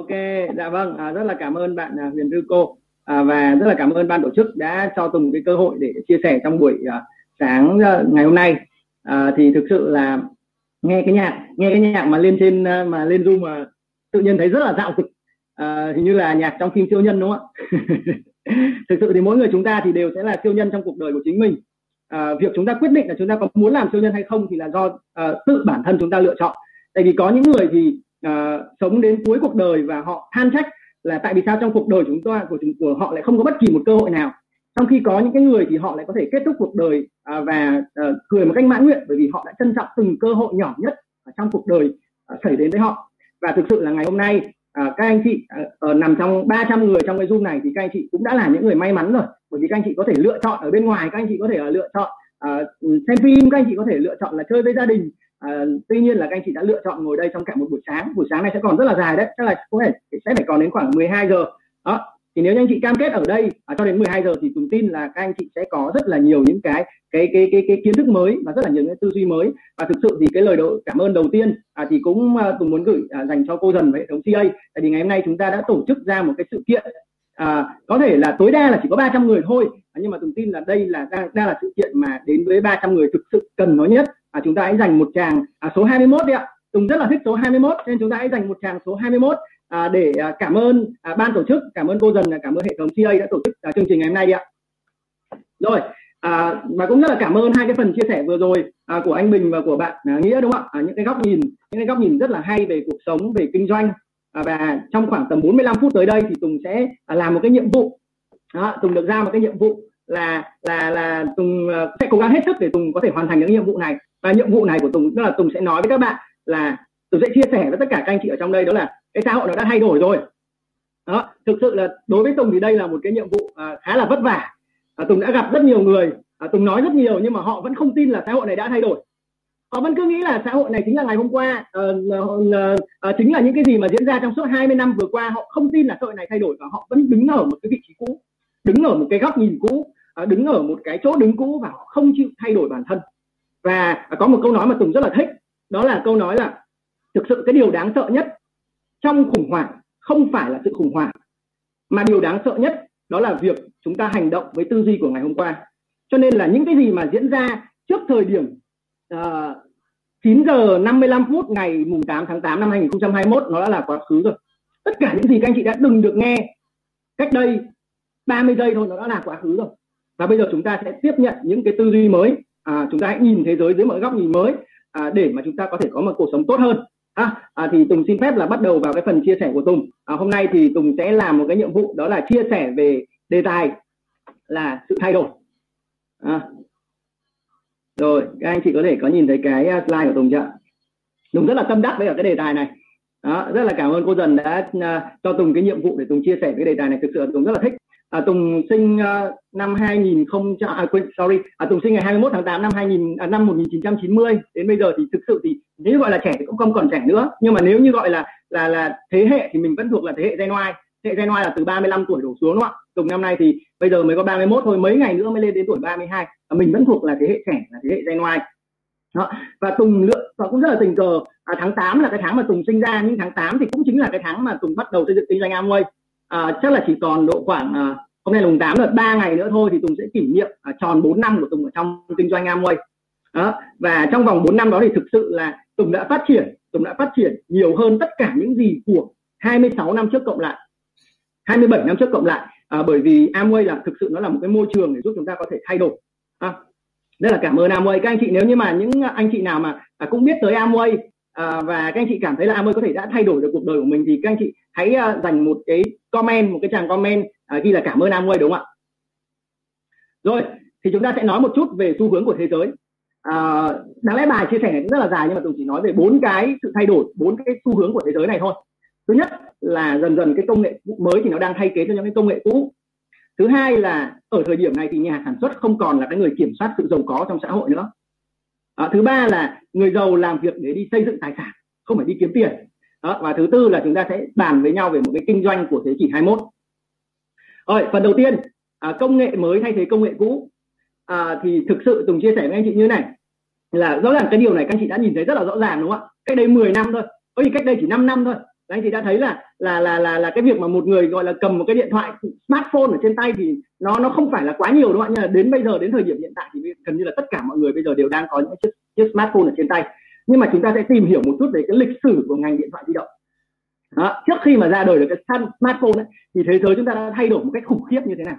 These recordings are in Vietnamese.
Ok, dạ vâng, à, rất là cảm ơn bạn à, Huyền Rư cô à, và rất là cảm ơn ban tổ chức đã cho Tùng cái cơ hội để chia sẻ trong buổi à, sáng à, ngày hôm nay. À, thì thực sự là nghe cái nhạc, nghe cái nhạc mà lên trên à, mà lên Zoom mà tự nhiên thấy rất là dạo cực à, hình như là nhạc trong phim siêu nhân đúng không ạ? thực sự thì mỗi người chúng ta thì đều sẽ là siêu nhân trong cuộc đời của chính mình. À, việc chúng ta quyết định là chúng ta có muốn làm siêu nhân hay không thì là do à, tự bản thân chúng ta lựa chọn. Tại vì có những người thì uh, sống đến cuối cuộc đời và họ than trách là tại vì sao trong cuộc đời chúng ta của chúng của họ lại không có bất kỳ một cơ hội nào. Trong khi có những cái người thì họ lại có thể kết thúc cuộc đời uh, và uh, cười một cách mãn nguyện bởi vì họ đã trân trọng từng cơ hội nhỏ nhất ở trong cuộc đời uh, xảy đến với họ. Và thực sự là ngày hôm nay uh, các anh chị uh, nằm trong 300 người trong cái zoom này thì các anh chị cũng đã là những người may mắn rồi. Bởi vì các anh chị có thể lựa chọn ở bên ngoài các anh chị có thể là lựa chọn uh, xem phim các anh chị có thể lựa chọn là chơi với gia đình à, tuy nhiên là các anh chị đã lựa chọn ngồi đây trong cả một buổi sáng. Buổi sáng này sẽ còn rất là dài đấy. Chắc là có thể sẽ phải còn đến khoảng 12 giờ. Đó thì nếu như anh chị cam kết ở đây à, cho đến 12 giờ thì Tùng tin là các anh chị sẽ có rất là nhiều những cái cái cái cái cái kiến thức mới và rất là nhiều những tư duy mới. Và thực sự thì cái lời đầu cảm ơn đầu tiên à, thì cũng à, Tùng muốn gửi à, dành cho cô dần và hệ thống CA tại vì ngày hôm nay chúng ta đã tổ chức ra một cái sự kiện à, có thể là tối đa là chỉ có 300 người thôi. À, nhưng mà Tùng tin là đây là đang, đang là sự kiện mà đến với 300 người thực sự cần nó nhất à, chúng ta hãy dành một tràng à, số 21 đi ạ. Tùng rất là thích số 21 nên chúng ta hãy dành một tràng số 21 à, để à, cảm ơn à, ban tổ chức cảm ơn cô dần cảm ơn hệ thống CA đã tổ chức à, chương trình ngày hôm nay đi ạ. Rồi à, và cũng rất là cảm ơn hai cái phần chia sẻ vừa rồi à, của anh Bình và của bạn à, Nghĩa đúng không ạ? À, những cái góc nhìn những cái góc nhìn rất là hay về cuộc sống về kinh doanh. À, và trong khoảng tầm 45 phút tới đây thì Tùng sẽ à, làm một cái nhiệm vụ. Đó, Tùng được ra một cái nhiệm vụ là là là Tùng ờ, sẽ cố gắng hết sức để Tùng có thể hoàn thành những nhiệm vụ này. Và nhiệm vụ này của Tùng tức là Tùng sẽ nói với các bạn là Tùng sẽ chia sẻ với tất cả các anh chị ở trong đây đó là cái xã hội nó đã thay đổi rồi. Đó thực sự là đối với Tùng thì đây là một cái nhiệm vụ uh, khá là vất vả. Uh, Tùng đã gặp rất nhiều người uh, Tùng nói rất nhiều nhưng mà họ vẫn không tin là xã hội này đã thay đổi. Họ vẫn cứ nghĩ là xã hội này chính là ngày hôm qua uh, uh, uh, chính là những cái gì mà diễn ra trong suốt 20 năm vừa qua. Họ không tin là xã hội này thay đổi và họ vẫn đứng ở một cái vị trí cũ đứng ở một cái góc nhìn cũ. Ờ, đứng ở một cái chỗ đứng cũ và họ không chịu thay đổi bản thân. Và à, có một câu nói mà tùng rất là thích đó là câu nói là thực sự cái điều đáng sợ nhất trong khủng hoảng không phải là sự khủng hoảng mà điều đáng sợ nhất đó là việc chúng ta hành động với tư duy của ngày hôm qua. Cho nên là những cái gì mà diễn ra trước thời điểm ờ, uh, 9 giờ 55 phút ngày mùng 8 tháng 8 năm 2021 nó đã là quá khứ rồi. Tất cả những gì các anh chị đã từng được nghe cách đây 30 giây thôi nó đã là quá khứ rồi và bây giờ chúng ta sẽ tiếp nhận những cái tư duy mới. À, chúng ta hãy nhìn thế giới dưới một góc nhìn mới à, để mà chúng ta có thể có một cuộc sống tốt hơn. À, à, thì Tùng xin phép là bắt đầu vào cái phần chia sẻ của Tùng. À, hôm nay thì Tùng sẽ làm một cái nhiệm vụ đó là chia sẻ về đề tài là sự thay đổi. À. rồi các anh chị có thể có nhìn thấy cái à, slide của Tùng chưa Tùng rất là tâm đắc với ở cái đề tài này. Đó, rất là cảm ơn cô dần đã uh, cho Tùng cái nhiệm vụ để Tùng chia sẻ cái đề tài này. Thực sự Tùng rất là thích à, Tùng sinh uh, năm 2000 à, quên sorry. À, Tùng sinh ngày 21 tháng 8 năm 2000 à, năm 1990 đến bây giờ thì thực sự thì nếu gọi là trẻ thì cũng không còn trẻ nữa. Nhưng mà nếu như gọi là là là thế hệ thì mình vẫn thuộc là thế hệ Gen Y. Thế hệ Gen Y là từ 35 tuổi đổ xuống đúng không ạ? Tùng năm nay thì bây giờ mới có 31 thôi mấy ngày nữa mới lên đến tuổi 32 à, mình vẫn thuộc là thế hệ trẻ là thế hệ Gen Y. Đó. và Tùng lựa và cũng rất là tình cờ. À, tháng 8 là cái tháng mà Tùng sinh ra. Nhưng tháng 8 thì cũng chính là cái tháng mà Tùng bắt đầu xây dựng kinh doanh Amway à, chắc là chỉ còn độ khoảng à, hôm nay là mùng 8 là ba ngày nữa thôi thì Tùng sẽ kỷ niệm à, tròn 4 năm của Tùng ở trong kinh doanh Amway. Đó và trong vòng 4 năm đó thì thực sự là Tùng đã phát triển Tùng đã phát triển nhiều hơn tất cả những gì của 26 năm trước cộng lại 27 năm trước cộng lại. À, bởi vì Amway là thực sự nó là một cái môi trường để giúp chúng ta có thể thay đổi. À, rất là cảm ơn Amway. Các anh chị nếu như mà những anh chị nào mà à, cũng biết tới Amway à, và các anh chị cảm thấy là à, Amway có thể đã thay đổi được cuộc đời của mình thì các anh chị hãy uh, dành một cái comment một cái tràng comment uh, ghi là cảm ơn Amway đúng không ạ? Rồi thì chúng ta sẽ nói một chút về xu hướng của thế giới. À, đáng lẽ bài chia sẻ này cũng rất là dài nhưng mà tôi chỉ nói về bốn cái sự thay đổi bốn cái xu hướng của thế giới này thôi. Thứ nhất là dần dần cái công nghệ mới thì nó đang thay thế cho những cái công nghệ cũ. Thứ hai là ở thời điểm này thì nhà sản xuất không còn là cái người kiểm soát sự giàu có trong xã hội nữa à, thứ ba là người giàu làm việc để đi xây dựng tài sản không phải đi kiếm tiền. Đó, và thứ tư là chúng ta sẽ bàn với nhau về một cái kinh doanh của thế kỷ 21 rồi phần đầu tiên à, công nghệ mới thay thế công nghệ cũ. À, thì thực sự Tùng chia sẻ với anh chị như này là rõ ràng cái điều này các anh chị đã nhìn thấy rất là rõ ràng đúng không ạ? Cách đây 10 năm thôi. Có gì cách đây chỉ 5 năm thôi anh chị đã thấy là là là là là cái việc mà một người gọi là cầm một cái điện thoại smartphone ở trên tay thì nó nó không phải là quá nhiều đúng không ạ nhưng là đến bây giờ đến thời điểm hiện tại thì gần như là tất cả mọi người bây giờ đều đang có những chiếc chiếc smartphone ở trên tay. Nhưng mà chúng ta sẽ tìm hiểu một chút về cái lịch sử của ngành điện thoại di động. Đó, trước khi mà ra đời được cái smartphone ấy, thì thế giới chúng ta đã thay đổi một cách khủng khiếp như thế nào.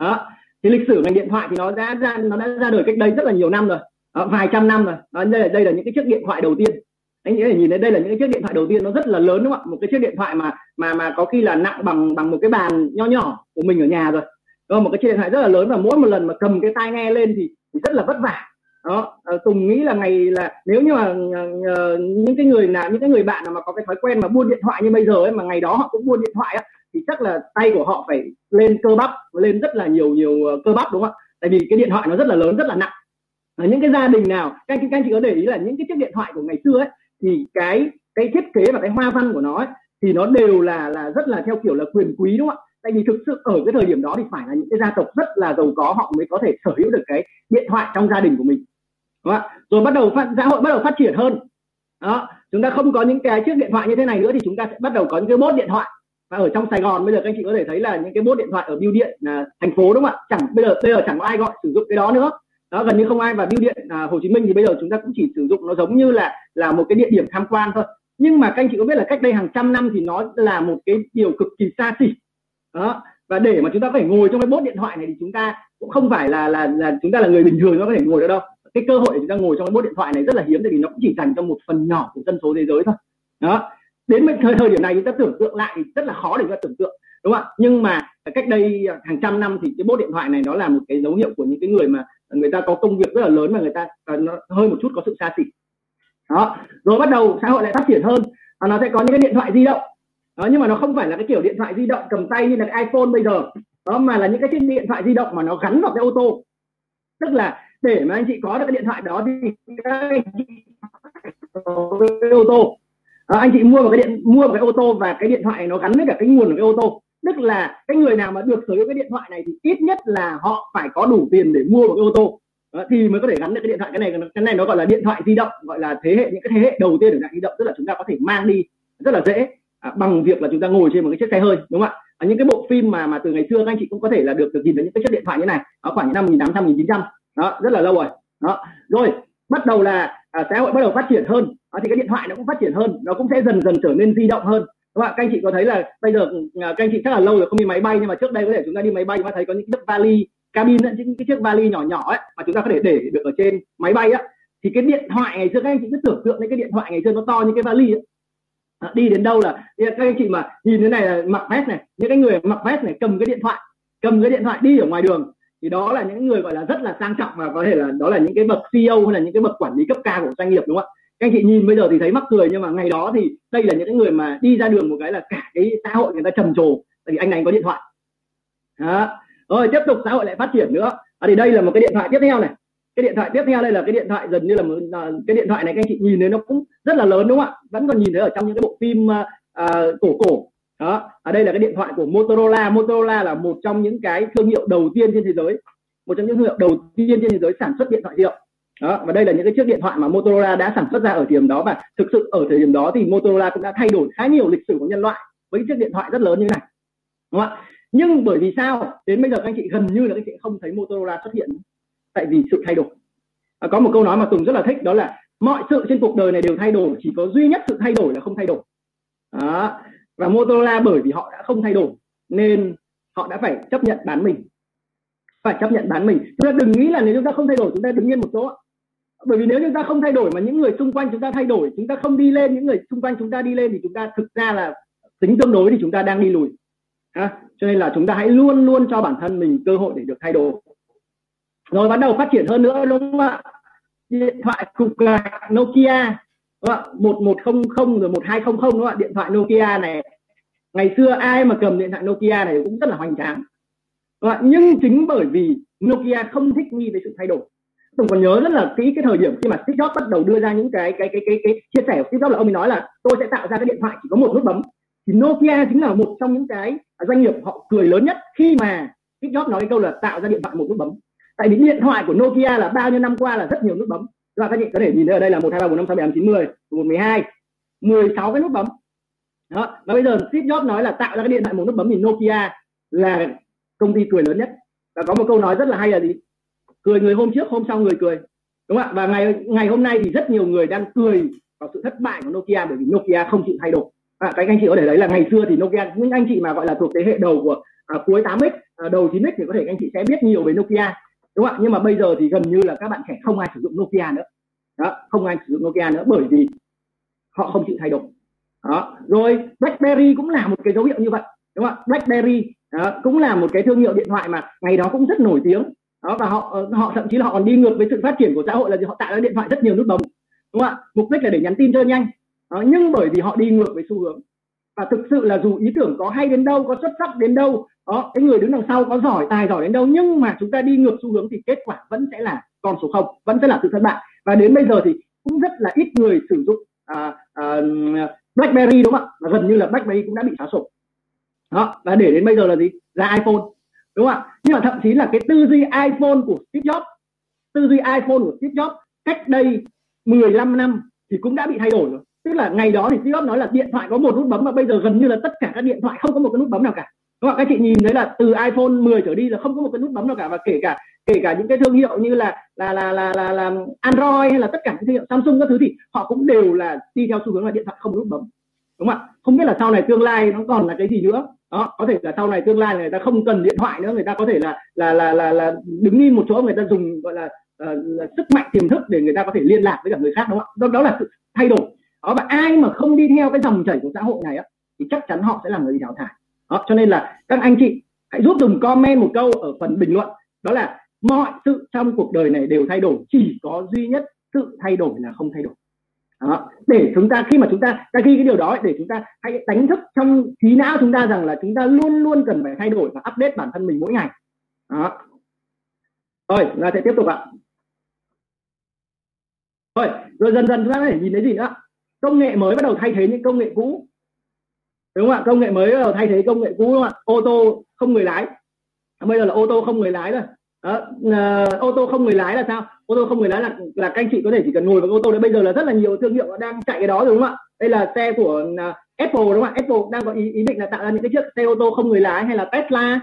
Đó thì lịch sử ngành điện thoại thì nó đã ra nó đã ra đời cách đây rất là nhiều năm rồi. Đó, vài trăm năm rồi. Đó, đây là đây là những cái chiếc điện thoại đầu tiên anh có là nhìn thấy đây là những cái chiếc điện thoại đầu tiên nó rất là lớn đúng không ạ? Một cái chiếc điện thoại mà mà mà có khi là nặng bằng bằng một cái bàn nho nhỏ của mình ở nhà rồi. Đó, một cái chiếc điện thoại rất là lớn và mỗi một lần mà cầm cái tai nghe lên thì, thì rất là vất vả. Đó ờ, tùng nghĩ là ngày là nếu như mà uh, những cái người nào những cái người bạn nào mà có cái thói quen mà buôn điện thoại như bây giờ ấy mà ngày đó họ cũng buôn điện thoại á thì chắc là tay của họ phải lên cơ bắp lên rất là nhiều nhiều cơ bắp đúng không ạ? Tại vì cái điện thoại nó rất là lớn rất là nặng. Ở những cái gia đình nào các anh, các anh chị có để ý là những cái chiếc điện thoại của ngày xưa ấy thì cái cái thiết kế và cái hoa văn của nó ấy, thì nó đều là là rất là theo kiểu là quyền quý đúng không ạ tại vì thực sự ở cái thời điểm đó thì phải là những cái gia tộc rất là giàu có họ mới có thể sở hữu được cái điện thoại trong gia đình của mình đúng không? ạ? rồi bắt đầu phát, xã hội bắt đầu phát triển hơn đó chúng ta không có những cái chiếc điện thoại như thế này nữa thì chúng ta sẽ bắt đầu có những cái bốt điện thoại và ở trong Sài Gòn bây giờ các anh chị có thể thấy là những cái bốt điện thoại ở bưu điện à, thành phố đúng không ạ chẳng bây giờ bây giờ chẳng có ai gọi sử dụng cái đó nữa đó gần như không ai. Và bưu điện à, Hồ Chí Minh thì bây giờ chúng ta cũng chỉ sử dụng nó giống như là là một cái địa điểm tham quan thôi. Nhưng mà các anh chị có biết là cách đây hàng trăm năm thì nó là một cái điều cực kỳ xa xỉ. Đó và để mà chúng ta có thể ngồi trong cái bốt điện thoại này thì chúng ta cũng không phải là là là chúng ta là người bình thường nó có thể ngồi được đâu. Cái cơ hội để chúng ta ngồi trong cái bốt điện thoại này rất là hiếm tại vì nó cũng chỉ dành cho một phần nhỏ của dân số thế giới thôi. Đó đến thời thời điểm này chúng ta tưởng tượng lại thì rất là khó để chúng ta tưởng tượng đúng không ạ? Nhưng mà cách đây hàng trăm năm thì cái bốt điện thoại này nó là một cái dấu hiệu của những cái người mà người ta có công việc rất là lớn mà người ta nó hơi một chút có sự xa xỉ. Đó. Rồi bắt đầu xã hội lại phát triển hơn. Và nó sẽ có những cái điện thoại di động. Đó nhưng mà nó không phải là cái kiểu điện thoại di động cầm tay như là cái iPhone bây giờ. Đó mà là những cái chiếc điện thoại di động mà nó gắn vào cái ô tô. Tức là để mà anh chị có được cái điện thoại đó thì cái ô tô. À, anh chị mua một cái điện mua một cái ô tô và cái điện thoại nó gắn với cả cái nguồn của cái ô tô tức là cái người nào mà được sở hữu cái điện thoại này thì ít nhất là họ phải có đủ tiền để mua một cái ô tô. Đó, thì mới có thể gắn được cái điện thoại. Cái này cái này nó gọi là điện thoại di động gọi là thế hệ những cái thế hệ đầu tiên của điện thoại di động tức là chúng ta có thể mang đi rất là dễ à, bằng việc là chúng ta ngồi trên một cái chiếc xe hơi đúng không ạ? À, những cái bộ phim mà mà từ ngày xưa các anh chị cũng có thể là được được nhìn thấy những cái chiếc điện thoại như này. Nó khoảng năm 1800 1900 đó rất là lâu rồi. Đó rồi bắt đầu là à, xã hội bắt đầu phát triển hơn. À, thì cái điện thoại nó cũng phát triển hơn nó cũng sẽ dần dần trở nên di động hơn các bạn các anh chị có thấy là bây giờ à, các anh chị chắc là lâu rồi không đi máy bay nhưng mà trước đây có thể chúng ta đi máy bay chúng ta thấy có những chiếc vali cabin những cái chiếc vali nhỏ nhỏ ấy mà chúng ta có thể để được ở trên máy bay á thì cái điện thoại ngày xưa các anh chị cứ tưởng tượng đến cái điện thoại ngày xưa nó to như cái vali ấy. À, đi đến đâu là các anh chị mà nhìn thế này là mặc vest này những cái người mặc vest này cầm cái điện thoại cầm cái điện thoại đi ở ngoài đường thì đó là những người gọi là rất là sang trọng và có thể là đó là những cái bậc CEO hay là những cái bậc quản lý cấp cao của doanh nghiệp đúng không ạ các anh chị nhìn bây giờ thì thấy mắc cười nhưng mà ngày đó thì đây là những cái người mà đi ra đường một cái là cả cái xã hội người ta trầm trồ tại vì anh này có điện thoại. Đó. rồi tiếp tục xã hội lại phát triển nữa. À, thì đây là một cái điện thoại tiếp theo này. Cái điện thoại tiếp theo đây là cái điện thoại dần như là một, à, cái điện thoại này các anh chị nhìn thấy nó cũng rất là lớn đúng không ạ? Vẫn còn nhìn thấy ở trong những cái bộ phim uh, cổ cổ. Đó. Ở đây là cái điện thoại của Motorola. Motorola là một trong những cái thương hiệu đầu tiên trên thế giới. Một trong những thương hiệu đầu tiên trên thế giới sản xuất điện thoại di động đó và đây là những cái chiếc điện thoại mà Motorola đã sản xuất ra ở thời điểm đó. Và thực sự ở thời điểm đó thì Motorola cũng đã thay đổi khá nhiều lịch sử của nhân loại với chiếc điện thoại rất lớn như này. Đúng không ạ? Nhưng bởi vì sao? Đến bây giờ các anh chị gần như là các anh chị không thấy Motorola xuất hiện tại vì sự thay đổi. À, có một câu nói mà Tùng rất là thích đó là mọi sự trên cuộc đời này đều thay đổi chỉ có duy nhất sự thay đổi là không thay đổi. Đó. và Motorola bởi vì họ đã không thay đổi nên họ đã phải chấp nhận bán mình. Phải chấp nhận bán mình. Chúng ta đừng nghĩ là nếu chúng ta không thay đổi chúng ta đứng yên một chỗ bởi vì nếu chúng ta không thay đổi mà những người xung quanh chúng ta thay đổi, chúng ta không đi lên, những người xung quanh chúng ta đi lên thì chúng ta thực ra là tính tương đối thì chúng ta đang đi lùi. Ha? cho nên là chúng ta hãy luôn luôn cho bản thân mình cơ hội để được thay đổi. Rồi bắt đầu phát triển hơn nữa, đúng không ạ? Điện thoại, cục gạch, Nokia một một không không rồi một hai không không, đúng không ạ? Điện thoại Nokia này. Ngày xưa ai mà cầm điện thoại Nokia này cũng rất là hoành tráng. Nhưng chính bởi vì Nokia không thích nghi với sự thay đổi tôi còn nhớ rất là kỹ cái thời điểm khi mà Steve Jobs bắt đầu đưa ra những cái cái cái cái, cái chia sẻ của Steve Jobs là ông ấy nói là tôi sẽ tạo ra cái điện thoại chỉ có một nút bấm. Thì Nokia chính là một trong những cái doanh nghiệp họ cười lớn nhất khi mà Steve Jobs nói cái câu là tạo ra điện thoại một nút bấm. Tại vì điện thoại của Nokia là bao nhiêu năm qua là rất nhiều nút bấm. Và các chị có thể nhìn thấy ở đây là một hai ba bốn năm sáu bảy tám chín mười một mười hai mười sáu cái nút bấm. Đó và bây giờ Steve Jobs nói là tạo ra cái điện thoại một nút bấm thì Nokia là công ty cười lớn nhất. Và có một câu nói rất là hay là gì? Cười người hôm trước hôm sau người cười. Đúng không ạ? Và ngày ngày hôm nay thì rất nhiều người đang cười vào sự thất bại của Nokia bởi vì Nokia không chịu thay đổi. À, các anh chị có thể thấy là ngày xưa thì Nokia những anh chị mà gọi là thuộc thế hệ đầu của à, cuối 8x à, đầu 9x thì có thể anh chị sẽ biết nhiều về Nokia. Đúng không ạ? Nhưng mà bây giờ thì gần như là các bạn trẻ không ai sử dụng Nokia nữa. Đó không ai sử dụng Nokia nữa bởi vì họ không chịu thay đổi. Đó rồi BlackBerry cũng là một cái dấu hiệu như vậy. Đúng không ạ? BlackBerry đó, cũng là một cái thương hiệu điện thoại mà ngày đó cũng rất nổi tiếng đó và họ ờ, họ thậm chí là họ còn đi ngược với sự phát triển của xã hội là gì? Họ tạo ra điện thoại rất nhiều nút bấm đúng không ạ? Mục đích là để nhắn tin cho nhanh. Đó, nhưng bởi vì họ đi ngược với xu hướng. Và thực sự là dù ý tưởng có hay đến đâu có xuất sắc đến đâu đó cái người đứng đằng sau có giỏi tài giỏi đến đâu nhưng mà chúng ta đi ngược xu hướng thì kết quả vẫn sẽ là con số không vẫn sẽ là sự thất bại. Và đến bây giờ thì cũng rất là ít người sử dụng à, à, BlackBerry đúng không ạ? Và gần như là BlackBerry cũng đã bị xóa sổ đó và để đến bây giờ là gì? Ra iPhone đúng không ạ? Nhưng mà thậm chí là cái tư duy iPhone của Steve Jobs tư duy iPhone của Steve Jobs cách đây 15 năm thì cũng đã bị thay đổi rồi. Tức là ngày đó thì Steve Jobs nói là điện thoại có một nút bấm mà bây giờ gần như là tất cả các điện thoại không có một cái nút bấm nào cả. Đúng không? các chị nhìn thấy là từ iPhone 10 trở đi là không có một cái nút bấm nào cả. Và kể cả kể cả những cái thương hiệu như là là là là là, là Android hay là tất cả những thương hiệu Samsung các thứ thì họ cũng đều là đi theo xu hướng là điện thoại không nút bấm. Đúng không ạ? Không biết là sau này tương lai nó còn là cái gì nữa đó có thể là sau này tương lai người ta không cần điện thoại nữa người ta có thể là là là là, là đứng yên một chỗ người ta dùng gọi là, uh, là sức mạnh tiềm thức để người ta có thể liên lạc với cả người khác đúng không đó, đó là sự thay đổi. Đó và ai mà không đi theo cái dòng chảy của xã hội này á thì chắc chắn họ sẽ là người bị đào thải. Đó cho nên là các anh chị hãy giúp dùng comment một câu ở phần bình luận. Đó là mọi sự trong cuộc đời này đều thay đổi chỉ có duy nhất sự thay đổi là không thay đổi đó. để chúng ta, khi mà chúng ta ta ghi cái điều đó để chúng ta hãy đánh thức trong trí não chúng ta rằng là chúng ta luôn luôn cần phải thay đổi và update bản thân mình mỗi ngày. Đó. Rồi là sẽ tiếp tục ạ. Rồi rồi dần dần chúng ta có thể nhìn thấy gì nữa? Công nghệ mới bắt đầu thay thế những công nghệ cũ. Đúng không ạ? Công nghệ mới bắt đầu thay thế công nghệ cũ đúng không ạ? Ô tô không người lái. Bây giờ là ô tô không người lái rồi đó, ô tô không người lái là sao? Ô tô không người lái là là các anh chị có thể chỉ cần ngồi vào ô tô đấy. Bây giờ là rất là nhiều thương hiệu đang chạy cái đó rồi đúng không ạ? Đây là xe của uh, Apple đúng không ạ? Apple đang có ý, ý định là tạo ra những cái chiếc xe ô tô không người lái hay là Tesla.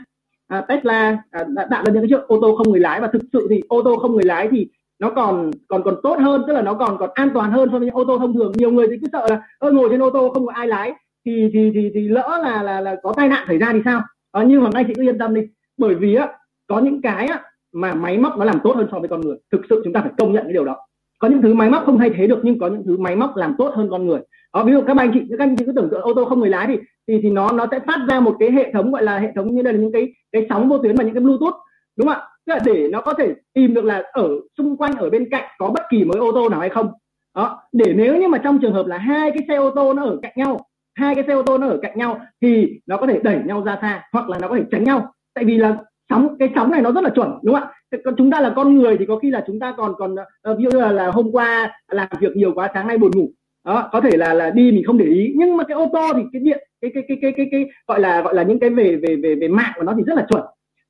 À, Tesla à, đã tạo ra những cái chiếc ô tô không người lái. Và thực sự thì ô tô không người lái thì nó còn còn còn tốt hơn tức là nó còn còn an toàn hơn so với những ô tô thông thường. Nhiều người thì cứ sợ là ơ ngồi trên ô tô không có ai lái thì thì thì thì lỡ là là là có tai nạn xảy ra thì sao? À, nhưng mà anh chị cứ yên tâm đi. Bởi vì á có những cái á, mà máy móc nó làm tốt hơn so với con người. Thực sự chúng ta phải công nhận cái điều đó. Có những thứ máy móc không thay thế được nhưng có những thứ máy móc làm tốt hơn con người. Đó, ví dụ các anh chị các anh chị cứ tưởng tượng ô tô không người lái thì thì thì nó nó sẽ phát ra một cái hệ thống gọi là hệ thống như đây là những cái cái sóng vô tuyến và những cái bluetooth đúng không ạ? Tức là để nó có thể tìm được là ở xung quanh ở bên cạnh có bất kỳ mới ô tô nào hay không. Đó để nếu như mà trong trường hợp là hai cái xe ô tô nó ở cạnh nhau hai cái xe ô tô nó ở cạnh nhau thì nó có thể đẩy nhau ra xa hoặc là nó có thể tránh nhau. Tại vì là sóng cái sóng này nó rất là chuẩn đúng không ạ? Còn chúng ta là con người thì có khi là chúng ta còn còn ờ, ví dụ là, là hôm qua làm việc nhiều quá sáng nay buồn ngủ. Đó có thể là là đi mình không để ý. Nhưng mà cái ô tô thì cái điện cái cái cái cái cái, cái gọi là gọi là những cái về về về về mạng của nó thì rất là chuẩn.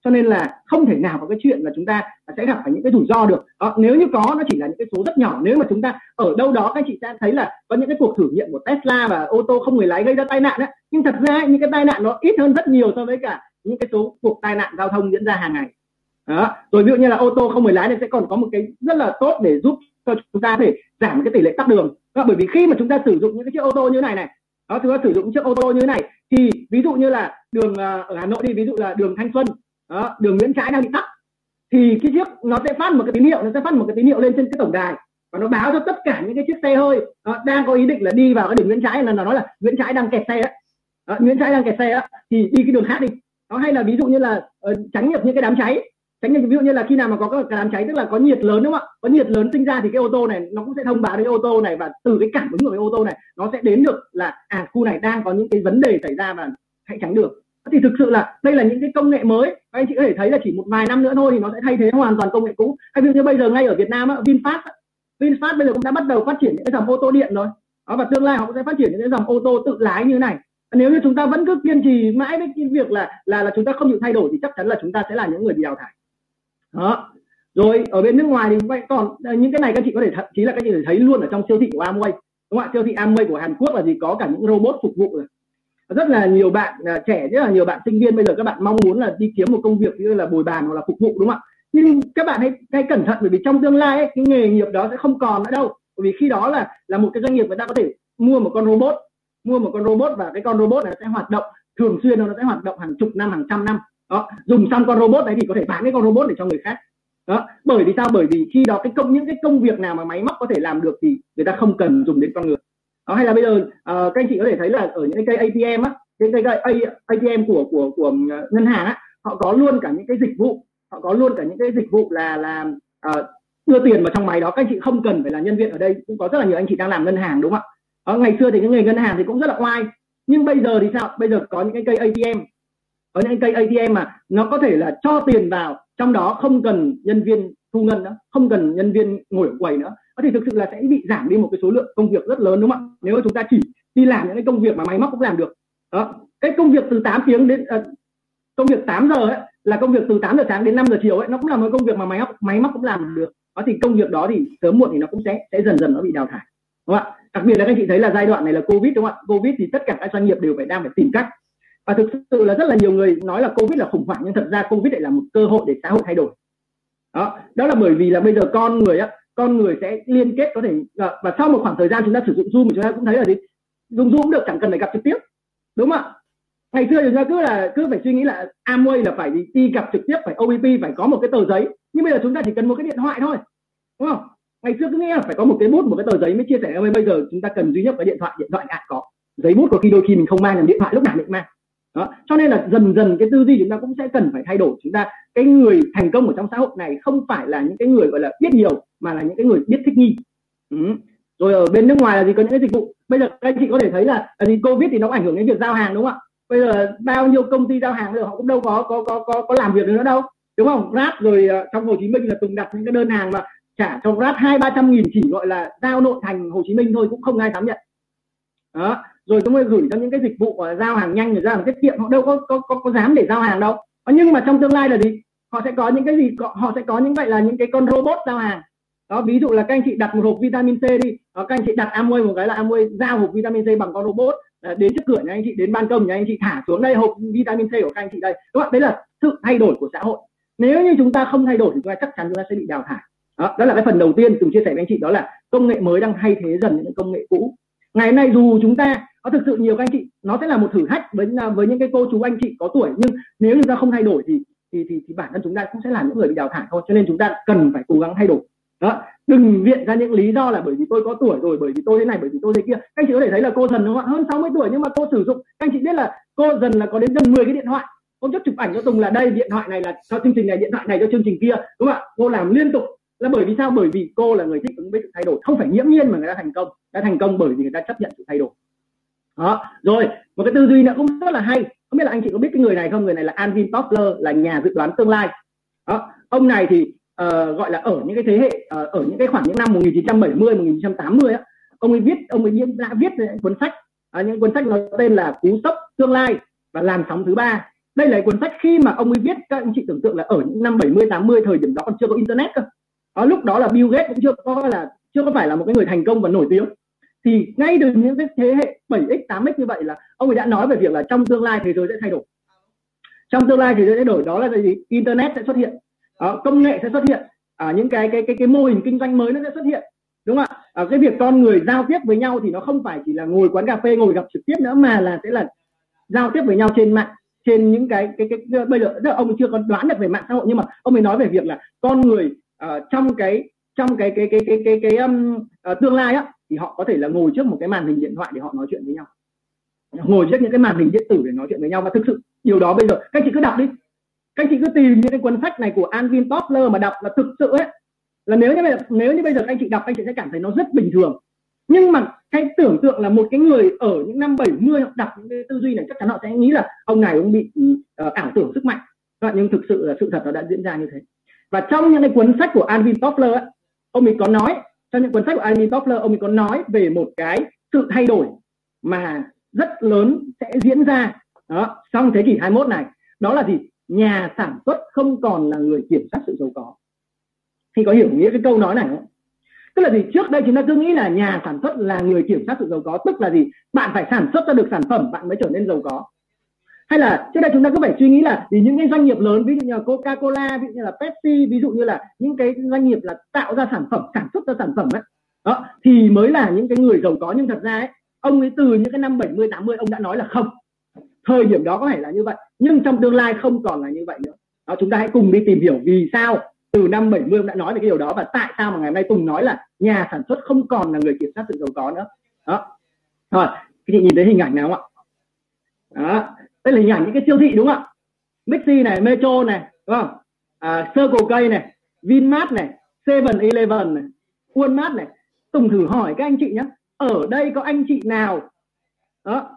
Cho nên là không thể nào có cái chuyện là chúng ta sẽ gặp phải những cái rủi ro được. Đó, nếu như có nó chỉ là những cái số rất nhỏ. Nếu mà chúng ta ở đâu đó các chị ta thấy là có những cái cuộc thử nghiệm của Tesla và ô tô không người lái gây ra tai nạn ấy. nhưng thật ra những cái tai nạn nó ít hơn rất nhiều so với cả những cái số cuộc tai nạn giao thông diễn ra hàng ngày. Đó rồi ví dụ như là ô tô không người lái thì sẽ còn có một cái rất là tốt để giúp cho chúng ta thể giảm cái tỷ lệ tắc đường. Đó, bởi vì khi mà chúng ta sử dụng những cái chiếc ô tô như này này đó chúng ta sử dụng chiếc ô tô như thế này thì ví dụ như là đường à, ở Hà Nội đi ví dụ là đường Thanh Xuân đó, đường Nguyễn Trãi đang bị tắc thì cái chiếc nó sẽ phát một cái tín hiệu nó sẽ phát một cái tín hiệu lên trên cái tổng đài và nó báo cho tất cả những cái chiếc xe hơi đó, đang có ý định là đi vào cái đường Nguyễn Trãi là nó nói là Nguyễn Trãi đang kẹt xe đó, đó, Nguyễn Trãi đang kẹt xe đó, thì đi cái đường khác đi đó hay là ví dụ như là uh, tránh nhập những cái đám cháy. Tránh nhập ví dụ như là khi nào mà có cái đám cháy tức là có nhiệt lớn đúng không ạ? Có nhiệt lớn sinh ra thì cái ô tô này nó cũng sẽ thông báo đến ô tô này và từ cái cảm ứng của cái ô tô này nó sẽ đến được là à khu này đang có những cái vấn đề xảy ra và hãy tránh được. Thì thực sự là đây là những cái công nghệ mới. Anh chị có thể thấy là chỉ một vài năm nữa thôi thì nó sẽ thay thế hoàn toàn công nghệ cũ. Hay ví dụ như bây giờ ngay ở Việt Nam á, VinFast VinFast bây giờ cũng đã bắt đầu phát triển những cái dòng ô tô điện rồi. Đó, và tương lai họ cũng sẽ phát triển những cái dòng ô tô tự lái như thế này nếu như chúng ta vẫn cứ kiên trì mãi với cái việc là là là chúng ta không chịu thay đổi thì chắc chắn là chúng ta sẽ là những người bị đào thải. Đó. Rồi ở bên nước ngoài thì vậy còn ờ, những cái này các chị có thể thậm chí là các chị thể thấy luôn ở trong siêu thị của Amway. Đúng không ạ? Siêu thị Amway của Hàn Quốc là gì? Có cả những robot phục vụ rồi rất là nhiều bạn uh, trẻ rất là nhiều bạn sinh viên bây giờ các bạn mong muốn là đi kiếm một công việc như là bồi bàn hoặc là phục vụ đúng không ạ? Nhưng các bạn hãy, hãy cẩn thận bởi vì trong tương lai ấy, cái nghề nghiệp đó sẽ không còn nữa đâu. Bởi vì khi đó là là một cái doanh nghiệp người ta có thể mua một con robot mua một con robot và cái con robot này sẽ hoạt động thường xuyên nó sẽ hoạt động hàng chục năm hàng trăm năm. Đó dùng xong con robot đấy thì có thể bán cái con robot để cho người khác. Đó bởi vì sao? Bởi vì khi đó cái công những cái công việc nào mà máy móc có thể làm được thì người ta không cần dùng đến con người. Đó hay là bây giờ uh, các anh chị có thể thấy là ở những cái cây ATM á những cái cây ATM của của của ờ, ngân hàng á họ có luôn cả những cái dịch vụ họ có luôn cả những cái dịch vụ là là uh, đưa tiền vào trong máy đó. Các anh chị không cần phải là nhân viên ở đây cũng có rất là nhiều anh chị đang làm ngân hàng đúng không ạ? Ờ, ngày xưa thì cái nghề ngân hàng thì cũng rất là oai. Nhưng bây giờ thì sao? Bây giờ có những cái cây ATM có những cây ATM mà nó có thể là cho tiền vào trong đó không cần nhân viên thu ngân nữa không cần nhân viên ngồi ở quầy nữa. Thì thực sự là sẽ bị giảm đi một cái số lượng công việc rất lớn đúng không ạ? Nếu mà chúng ta chỉ đi làm những cái công việc mà máy móc cũng làm được. Đó cái công việc từ 8 tiếng đến uh, công việc 8 giờ ấy là công việc từ 8 giờ sáng đến 5 giờ chiều ấy nó cũng là một công việc mà máy móc máy móc cũng làm được. Đó thì công việc đó thì sớm muộn thì nó cũng sẽ sẽ dần dần nó bị đào thải đúng không ạ? Đặc biệt là các anh chị thấy là giai đoạn này là covid đúng không ạ? Covid thì tất cả các doanh nghiệp đều phải đang phải tìm cách. Và thực sự là rất là nhiều người nói là covid là khủng hoảng nhưng thật ra covid lại là một cơ hội để xã hội thay đổi. Đó đó là bởi vì là bây giờ con người á con người sẽ liên kết có thể và, sau một khoảng thời gian chúng ta sử dụng zoom thì chúng ta cũng thấy là gì? Dùng zoom cũng được chẳng cần phải gặp trực tiếp. Đúng không ạ? Ngày xưa chúng ta cứ là cứ phải suy nghĩ là Amway là phải đi gặp trực tiếp phải OBP phải có một cái tờ giấy. Nhưng bây giờ chúng ta chỉ cần một cái điện thoại thôi. Đúng không? Ngày xưa cứ nghĩ là phải có một cái bút một cái tờ giấy mới chia sẻ bây giờ chúng ta cần duy nhất cái điện thoại điện thoại đã có. Giấy bút có khi đôi khi mình không mang làm điện thoại lúc nào mình mang. Đó. Cho nên là dần dần cái tư duy chúng ta cũng sẽ cần phải thay đổi. Chúng ta cái người thành công ở trong xã hội này không phải là những cái người gọi là biết nhiều mà là những cái người biết thích nghi. Ừ. rồi ở bên nước ngoài là gì? Có những cái dịch vụ. Bây giờ các anh chị có thể thấy là à, gì covid thì nó ảnh hưởng đến việc giao hàng đúng không ạ? Bây giờ bao nhiêu công ty giao hàng bây giờ họ cũng đâu có có có có, có làm việc nữa đâu đúng không? Grab rồi uh, trong Hồ Chí Minh là từng đặt những cái đơn hàng mà trả cho Grab hai ba trăm nghìn chỉ gọi là giao nội thành Hồ Chí Minh thôi cũng không ai dám nhận. Đó rồi chúng tôi gửi cho những cái dịch vụ giao hàng nhanh rồi giao hàng tiết kiệm họ đâu có có có, có dám để giao hàng đâu. Ờ, nhưng mà trong tương lai là gì? Họ sẽ có những cái gì? Họ sẽ có những vậy là những cái con robot giao hàng. Đó ví dụ là các anh chị đặt một hộp vitamin C đi. Đó, các anh chị đặt Amway một cái là Amway giao hộp vitamin C bằng con robot. À, đến trước cửa nhà anh chị đến ban công nhà anh chị thả xuống đây hộp vitamin C của các anh chị đây. Đúng không đấy là sự thay đổi của xã hội. Nếu như chúng ta không thay đổi thì chúng ta chắc chắn chúng ta sẽ bị đào thải đó, đó là cái phần đầu tiên cùng chia sẻ với anh chị đó là công nghệ mới đang thay thế dần những công nghệ cũ. Ngày hôm nay dù chúng ta có thực sự nhiều các anh chị nó sẽ là một thử thách với à, với những cái cô chú anh chị có tuổi nhưng nếu chúng ta không thay đổi thì thì thì, thì bản thân chúng ta cũng sẽ là những người bị đào thải thôi cho nên chúng ta cần phải cố gắng thay đổi. Đó đừng viện ra những lý do là bởi vì tôi có tuổi rồi bởi vì tôi thế này bởi vì tôi thế kia. Các anh chị có thể thấy là cô dần đúng không ạ? Hơn 60 tuổi nhưng mà cô sử dụng các anh chị biết là cô dần là có đến gần 10 cái điện thoại. Hôm trước chụp ảnh cho tùng là đây điện thoại này là cho chương trình này điện thoại này cho chương trình kia đúng không ạ? Cô làm liên tục là bởi vì sao? Bởi vì cô là người thích ứng với sự thay đổi. Không phải nghiễm nhiên mà người ta thành công. Đã thành công bởi vì người ta chấp nhận sự thay đổi. Đó rồi một cái tư duy nữa cũng rất là hay. Không biết là anh chị có biết cái người này không? Người này là Alvin Toffler là nhà dự đoán tương lai. Đó ông này thì uh, gọi là ở những cái thế hệ uh, ở những cái khoảng những năm 1970 1980 á ông ấy viết ông ấy đã viết cuốn sách. Uh, những cuốn sách nó tên là cú sốc tương lai và làn sóng thứ ba. Đây là cuốn sách khi mà ông ấy viết các anh chị tưởng tượng là ở những năm 70 80 thời điểm đó còn chưa có internet cơ đó, lúc đó là Bill Gates cũng chưa có là chưa có phải là một cái người thành công và nổi tiếng. Thì ngay từ những cái thế hệ 7x 8x như vậy là ông ấy đã nói về việc là trong tương lai thế giới sẽ thay đổi. Trong tương lai thế giới sẽ đổi đó là gì? Internet sẽ xuất hiện. À, công nghệ sẽ xuất hiện. À, những cái cái cái cái mô hình kinh doanh mới nó sẽ xuất hiện. Đúng không ạ? À, cái việc con người giao tiếp với nhau thì nó không phải chỉ là ngồi quán cà phê ngồi gặp trực tiếp nữa mà là sẽ là giao tiếp với nhau trên mạng trên những cái cái cái, cái bây giờ ông chưa có đoán được về mạng xã hội nhưng mà ông ấy nói về việc là con người uh, trong cái trong cái cái cái cái cái cái, cái um, uh, tương lai á thì họ có thể là ngồi trước một cái màn hình điện thoại để họ nói chuyện với nhau. Ngồi trước những cái màn hình điện tử để nói chuyện với nhau. Và thực sự điều đó bây giờ các chị cứ đọc đi. Các chị cứ tìm những cái cuốn sách này của Alvin Toffler mà đọc là thực sự ấy là nếu như bây giờ nếu như bây giờ các anh chị đọc anh chị sẽ cảm thấy nó rất bình thường. Nhưng mà cái tưởng tượng là một cái người ở những năm 70 đọc những cái tư duy này chắc chắn họ sẽ nghĩ là ông này ông bị uh, ảo tưởng sức mạnh. Vâng, nhưng thực sự là sự thật nó đã diễn ra như thế và trong những cái cuốn sách của Alvin Toffler ấy, ông ấy có nói trong những cuốn sách của Alvin Toffler ông ấy có nói về một cái sự thay đổi mà rất lớn sẽ diễn ra. Đó trong thế kỷ 21 này đó là gì? Nhà sản xuất không còn là người kiểm soát sự giàu có. Thì có hiểu nghĩa cái câu nói này không? Tức là gì? Trước đây chúng ta cứ nghĩ là nhà sản xuất là người kiểm soát sự giàu có tức là gì? Bạn phải sản xuất ra được sản phẩm bạn mới trở nên giàu có hay là, trước đây chúng ta cứ phải suy nghĩ là vì những cái doanh nghiệp lớn, ví dụ như là Coca Cola ví dụ như là Pepsi, ví dụ như là những cái doanh nghiệp là tạo ra sản phẩm, sản xuất ra sản phẩm ấy. Đó, thì mới là những cái người giàu có. Nhưng thật ra ấy, ông ấy từ những cái năm 70 80 ông đã nói là không. Thời điểm đó có thể là như vậy, nhưng trong tương lai không còn là như vậy nữa. Đó, chúng ta hãy cùng đi tìm hiểu vì sao từ năm 70 ông đã nói về cái điều đó và tại sao mà ngày hôm nay Tùng nói là nhà sản xuất không còn là người kiểm soát sự giàu có nữa. Đó. Rồi các chị nhìn thấy hình ảnh nào không ạ? Đó đây là hình ảnh những cái siêu thị đúng không ạ? Mixi này Metro này đúng không? À, Circle K này Vinmart này Seven Eleven này Walmart này. Tùng thử hỏi các anh chị nhé. Ở đây có anh chị nào đó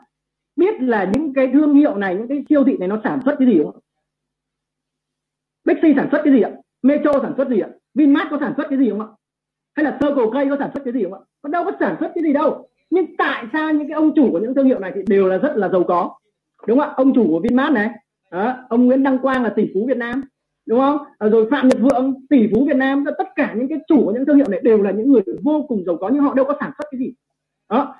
biết là những cái thương hiệu này những cái siêu thị này nó sản xuất cái gì không? Bixi sản xuất cái gì ạ? Metro sản xuất gì ạ? Vinmart có sản xuất cái gì không ạ? Hay là Circle K có sản xuất cái gì không ạ? Có đâu có sản xuất cái gì đâu. Nhưng tại sao những cái ông chủ của những thương hiệu này thì đều là rất là giàu có? Đúng không ạ? Ông chủ của Vinmart này đó, ông Nguyễn Đăng Quang là tỷ phú Việt Nam đúng không? À, rồi Phạm Nhật Vượng tỷ phú Việt Nam tất cả những cái chủ của những thương hiệu này đều là những người vô cùng giàu có nhưng họ đâu có sản xuất cái gì. Đó.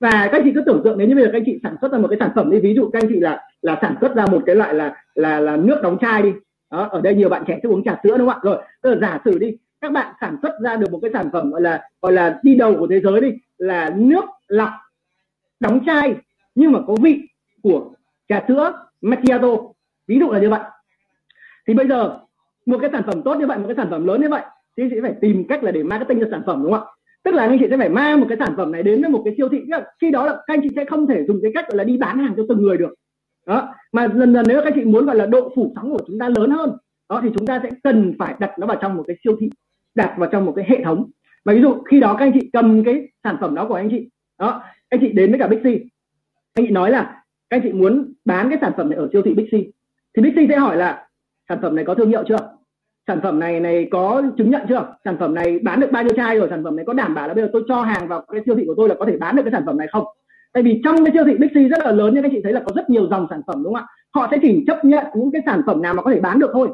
Và các anh chị cứ tưởng tượng nếu như bây giờ các anh chị sản xuất ra một cái sản phẩm đi ví dụ các anh chị là là sản xuất ra một cái loại là là là nước đóng chai đi đó, ở đây nhiều bạn trẻ thích uống trà sữa đúng không ạ? Rồi tức là giả sử đi các bạn sản xuất ra được một cái sản phẩm gọi là gọi là đi đầu của thế giới đi là nước lọc đóng chai nhưng mà có vị của trà sữa, macchiato. Ví dụ là như vậy. Thì bây giờ, một cái sản phẩm tốt như vậy, một cái sản phẩm lớn như vậy, thì sẽ phải tìm cách là để marketing cho sản phẩm, đúng không ạ? Tức là anh chị sẽ phải mang một cái sản phẩm này đến với một cái siêu thị. Khi đó là các anh chị sẽ không thể dùng cái cách gọi là đi bán hàng cho từng người được. Đó. Mà dần dần nếu các anh chị muốn gọi là độ phủ sóng của chúng ta lớn hơn, đó, thì chúng ta sẽ cần phải đặt nó vào trong một cái siêu thị, đặt vào trong một cái hệ thống. Và ví dụ khi đó các anh chị cầm cái sản phẩm đó của anh chị, đó, anh chị đến với cả Bixi anh chị nói là các anh chị muốn bán cái sản phẩm này ở siêu thị Bixi thì Bixi sẽ hỏi là, sản phẩm này có thương hiệu chưa? Sản phẩm này này có chứng nhận chưa? Sản phẩm này bán được bao nhiêu chai rồi? Sản phẩm này có đảm bảo là bây giờ tôi cho hàng vào cái siêu thị của tôi là có thể bán được cái sản phẩm này không? Tại vì trong cái siêu thị Bixi rất là lớn như các chị thấy là có rất nhiều dòng sản phẩm, đúng không ạ? Họ sẽ chỉ chấp nhận những cái sản phẩm nào mà có thể bán được thôi.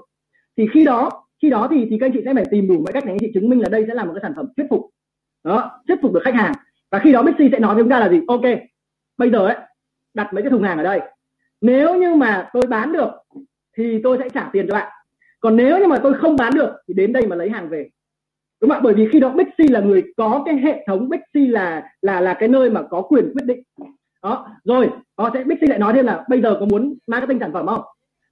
Thì khi đó khi đó thì thì các anh chị sẽ phải tìm đủ mọi cách để anh chị chứng minh là đây sẽ là một cái sản phẩm thuyết phục. Đó, thuyết phục được khách hàng. Và khi đó Bixi sẽ nói với chúng ta là gì? Ok, bây giờ ấy đặt mấy cái thùng hàng ở đây. Nếu như mà tôi bán được thì tôi sẽ trả tiền cho bạn. Còn nếu như mà tôi không bán được thì đến đây mà lấy hàng về. Đúng không ạ? Bởi vì khi đó Bixi là người có cái hệ thống Bixi là là là cái nơi mà có quyền quyết định. Đó rồi họ sẽ Bixi lại nói thêm là bây giờ có muốn marketing sản phẩm không?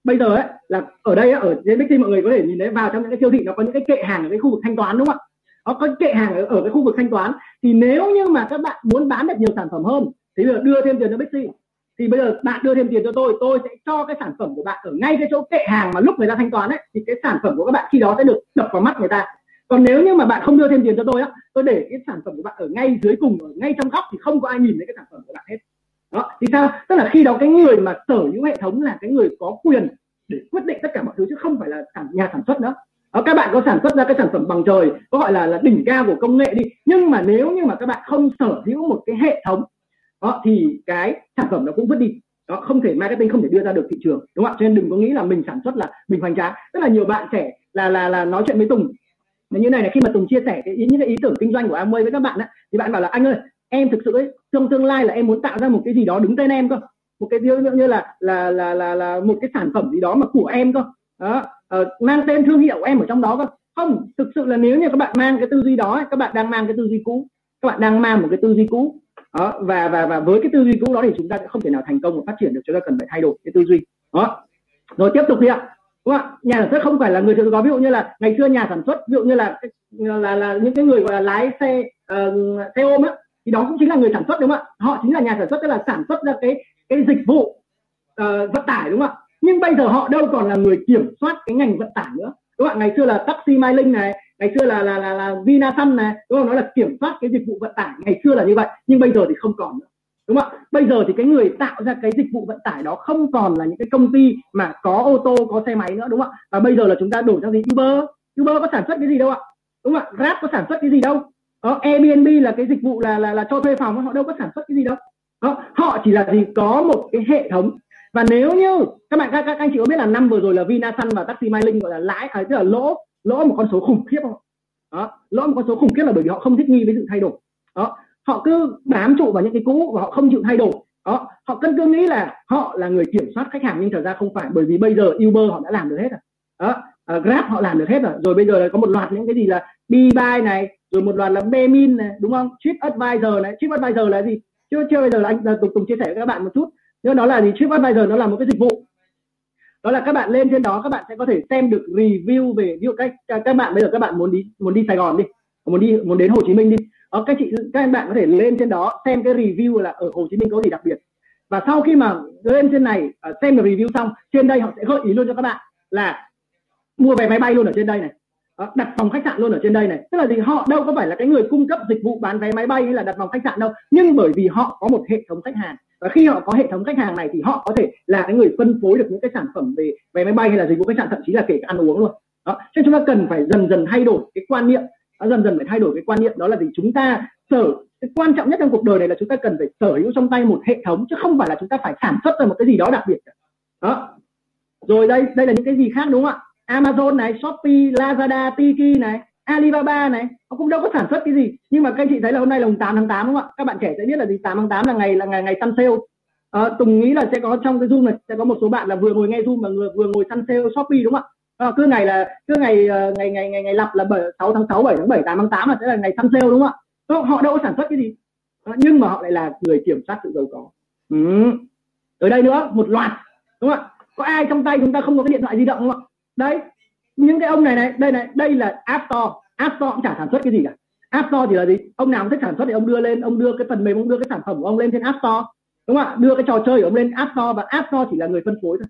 Bây giờ ấy là ở đây ở trên Bixi mọi người có thể nhìn thấy vào trong những cái siêu thị nó có những cái kệ hàng ở cái khu vực thanh toán đúng không ạ? Nó có kệ hàng ở, ở cái khu vực thanh toán. Thì nếu như mà các bạn muốn bán được nhiều sản phẩm hơn thì bây giờ đưa thêm tiền cho Bixi thì bây giờ bạn đưa thêm tiền cho tôi tôi sẽ cho cái sản phẩm của bạn ở ngay cái chỗ kệ hàng mà lúc người ta thanh toán ấy thì cái sản phẩm của các bạn khi đó sẽ được đập vào mắt người ta. Còn nếu như mà bạn không đưa thêm tiền cho tôi á tôi để cái sản phẩm của bạn ở ngay dưới cùng ở ngay trong góc thì không có ai nhìn thấy cái sản phẩm của bạn hết. Đó thì sao? Tức là khi đó cái người mà sở hữu hệ thống là cái người có quyền để quyết định tất cả mọi thứ chứ không phải là nhà sản xuất nữa. Đó, các bạn có sản xuất ra cái sản phẩm bằng trời có gọi là là đỉnh cao của công nghệ đi. Nhưng mà nếu như mà các bạn không sở hữu một cái hệ thống đó thì cái sản phẩm nó cũng vứt đi. Đó không thể marketing không thể đưa ra được thị trường đúng không ạ? Cho nên đừng có nghĩ là mình sản xuất là mình hoành tráng rất là nhiều bạn trẻ là là là nói chuyện với tùng. Như này là khi mà tùng chia sẻ cái ý những cái ý tưởng kinh doanh của Amway với các bạn á thì bạn bảo là anh ơi em thực sự ấy trong tương lai là em muốn tạo ra một cái gì đó đứng tên em cơ. Một cái ví dụ như là là là là là một cái sản phẩm gì đó mà của em cơ. Đó uh, mang tên thương hiệu của em ở trong đó cơ. Không thực sự là nếu như các bạn mang cái tư duy đó các bạn đang mang cái tư duy cũ các bạn đang mang một cái tư duy cũ đó và và và với cái tư duy cũ đó thì chúng ta sẽ không thể nào thành công và phát triển được chúng ta cần phải thay đổi cái tư duy. Đó. Rồi tiếp tục đi ạ. Đúng không ạ? Nhà sản xuất không phải là người tự có ví dụ như là ngày xưa nhà sản xuất ví dụ như là là là những cái người gọi là lái xe uh, xe ôm á thì đó cũng chính là người sản xuất đúng không ạ? Họ chính là nhà sản xuất tức là sản xuất ra cái cái dịch vụ uh, vận tải đúng không ạ? Nhưng bây giờ họ đâu còn là người kiểm soát cái ngành vận tải nữa đúng không ngày xưa là taxi mai linh này ngày xưa là là là, là vinasun này đúng không? Nó là kiểm soát cái dịch vụ vận tải ngày xưa là như vậy nhưng bây giờ thì không còn nữa. Đúng không ạ? Bây giờ thì cái người tạo ra cái dịch vụ vận tải đó không còn là những cái công ty mà có ô tô có xe máy nữa đúng không ạ? Và bây giờ là chúng ta đổi sang gì uber. Uber có sản xuất cái gì đâu ạ? Đúng không ạ? Grab có sản xuất cái gì đâu? Đó, airbnb là cái dịch vụ là là là cho thuê phòng họ đâu có sản xuất cái gì đâu. Đó, họ chỉ là gì? Có một cái hệ thống và nếu như các bạn các, các anh chị có biết là năm vừa rồi là Vinasun và Taxi Mai Linh gọi là lãi à, tức là lỗ lỗ một con số khủng khiếp không? Đó lỗ một con số khủng khiếp là bởi vì họ không thích nghi với sự thay đổi. Đó họ cứ bám trụ vào những cái cũ và họ không chịu thay đổi. Đó họ cân cứ nghĩ là họ là người kiểm soát khách hàng nhưng thật ra không phải bởi vì bây giờ Uber họ đã làm được hết rồi. Đó uh, Grab họ làm được hết rồi. Rồi bây giờ là có một loạt những cái gì là Buy này rồi một loạt là Bemin này đúng không? Trip Advisor này. Trip Advisor là gì? Chưa chưa bây giờ là anh là Tùng, Tùng chia sẻ với các bạn một chút nhưng nó là gì? Trip Advisor nó là một cái dịch vụ. Đó là các bạn lên trên đó các bạn sẽ có thể xem được review về ví dụ cách các bạn bây giờ các bạn muốn đi muốn đi Sài Gòn đi muốn đi muốn đến Hồ Chí Minh đi. Đó, các chị các bạn có thể lên trên đó xem cái review là ở Hồ Chí Minh có gì đặc biệt. Và sau khi mà lên trên này ờ, xem được review xong trên đây họ sẽ gợi ý luôn cho các bạn là mua vé máy bay luôn ở trên đây này. Ờ, đặt phòng khách sạn luôn ở trên đây này. Tức là gì? Họ đâu có phải là cái người cung cấp dịch vụ bán vé máy bay hay là đặt phòng khách sạn đâu. Nhưng bởi vì họ có một hệ thống khách hàng và khi họ có hệ thống khách hàng này thì họ có thể là cái người phân phối được những cái sản phẩm về vé máy bay hay là dịch vụ khách sạn thậm chí là kể cả ăn uống luôn. Đó cho nên chúng ta cần phải dần dần thay đổi cái quan niệm. Dần dần phải thay đổi cái quan niệm đó là gì? Chúng ta sở cái quan trọng nhất trong cuộc đời này là chúng ta cần phải sở hữu trong tay một hệ thống chứ không phải là chúng ta phải sản xuất ra một cái gì đó đặc biệt đó. Rồi đây đây là những cái gì khác đúng không ạ? Amazon này, Shopee, Lazada, Tiki này, Alibaba này, nó cũng đâu có sản xuất cái gì. Nhưng mà các anh chị thấy là hôm nay là mùng 8 tháng 8 đúng không ạ? Các bạn trẻ sẽ biết là gì 8 tháng 8 là ngày là ngày ngày săn sale. À, Tùng nghĩ là sẽ có trong cái Zoom này sẽ có một số bạn là vừa ngồi nghe Zoom mà vừa, vừa ngồi săn sale Shopee đúng không ạ? À, cứ ngày là cứ ngày ờ, ngày ngày ngày ngày lập là 7, 6 tháng 6, 7 tháng 7, 8 tháng 8 là sẽ là ngày săn sale đúng không ạ? Họ đâu có sản xuất cái gì. À, nhưng mà họ lại là người kiểm soát sự giàu có. Ừ. Ở đây nữa một loạt đúng không ạ? Có ai trong tay chúng ta không có cái điện thoại di động không ạ? đấy những cái ông này này đây này đây là app store. App store cũng chả sản xuất cái gì cả. App store thì là gì? Ông nào thích sản xuất thì ông đưa lên ông đưa cái phần mềm ông đưa cái sản phẩm của ông lên trên app store. Đúng không ạ? Đưa cái trò chơi của ông lên app store và app store chỉ là người phân phối thôi.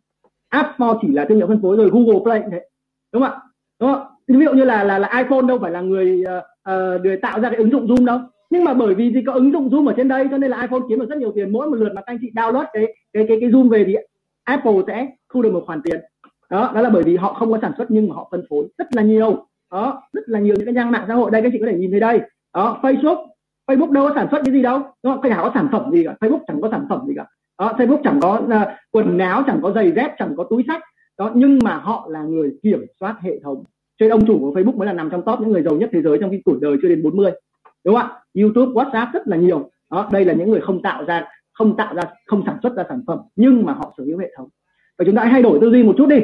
App store chỉ là thương hiệu phân phối rồi google play thế. Đúng không ạ? Đúng không ví dụ như là là là iphone đâu phải là người uh, người tạo ra cái ứng dụng zoom đâu. Nhưng mà bởi vì gì có ứng dụng zoom ở trên đây cho nên là iphone kiếm được rất nhiều tiền. Mỗi một lượt mà các anh chị download cái cái cái cái zoom về thì apple sẽ thu được một khoản tiền đó đó là bởi vì họ không có sản xuất nhưng mà họ phân phối rất là nhiều. Đó rất là nhiều những cái trang mạng xã hội. Đây các chị có thể nhìn thấy đây. Đó Facebook. Facebook đâu có sản xuất cái gì đâu. Đúng không? chả có sản phẩm gì cả. Facebook chẳng có sản phẩm gì cả. Đó, Facebook chẳng có uh, quần áo chẳng có giày dép chẳng có túi sách. Đó nhưng mà họ là người kiểm soát hệ thống. Cho nên ông chủ của Facebook mới là nằm trong top những người giàu nhất thế giới trong khi tuổi đời chưa đến 40 đúng không ạ? YouTube WhatsApp rất là nhiều. Đó đây là những người không tạo ra không tạo ra không sản xuất ra sản phẩm nhưng mà họ sở hữu hệ thống và chúng ta hãy thay đổi tư duy một chút đi.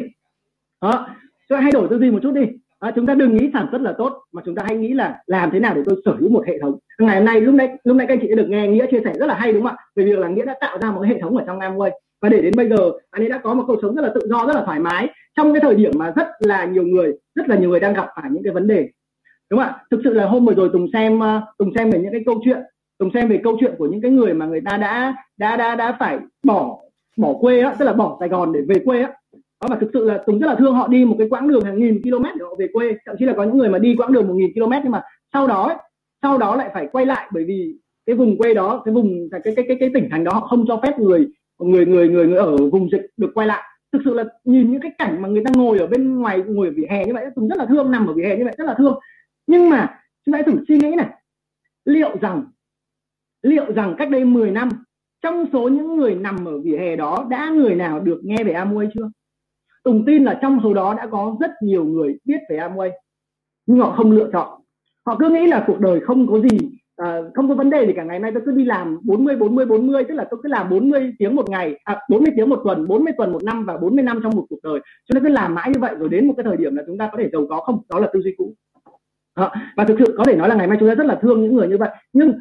Đó chúng ta thay đổi tư duy một chút đi. À, chúng ta đừng nghĩ sản xuất là tốt mà chúng ta hãy nghĩ là làm thế nào để tôi sở hữu một hệ thống. Ngày hôm nay lúc nãy lúc nãy các anh chị đã được nghe nghĩa chia sẻ rất là hay đúng không ạ? Về việc là nghĩa đã tạo ra một cái hệ thống ở trong Amway. Và để đến bây giờ anh ấy đã có một cuộc sống rất là tự do rất là thoải mái. Trong cái thời điểm mà rất là nhiều người rất là nhiều người đang gặp phải những cái vấn đề. Đúng không ạ? Thực sự là hôm vừa rồi tùng xem ờ, tùng xem về những cái câu chuyện tùng xem về câu chuyện của những cái người mà người ta đã đã đã đã phải bỏ bỏ quê á tức là bỏ sài gòn để về quê á. Đó và thực sự là tùng rất là thương họ đi một cái quãng đường hàng nghìn km để họ về quê. Thậm chí là có những người mà đi quãng đường một nghìn km nhưng mà sau đó ấy, sau đó lại phải quay lại bởi vì cái vùng quê đó cái vùng cái cái cái cái tỉnh thành đó họ không cho phép người người người người người ở vùng dịch được quay lại. Thực sự là nhìn những cái cảnh mà người ta ngồi ở bên ngoài ngồi ở vỉa hè như vậy tùng rất là thương nằm ở vỉa hè như vậy rất là thương. Nhưng mà chúng ta hãy thử suy nghĩ này. Liệu rằng liệu rằng cách đây 10 năm trong số những người nằm ở vỉa hè đó đã người nào được nghe về Amway chưa? Tùng tin là trong số đó đã có rất nhiều người biết về Amway nhưng họ không lựa chọn. Họ cứ nghĩ là cuộc đời không có gì à, không có vấn đề gì cả. Ngày nay tôi cứ đi làm 40 40 40 tức là tôi cứ làm 40 tiếng một ngày à, 40 tiếng một tuần 40 tuần một năm và 40 năm trong một cuộc đời. Cho nên cứ làm mãi như vậy rồi đến một cái thời điểm là chúng ta có thể giàu có không? Đó là tư duy cũ. À, và thực sự có thể nói là ngày mai chúng ta rất là thương những người như vậy nhưng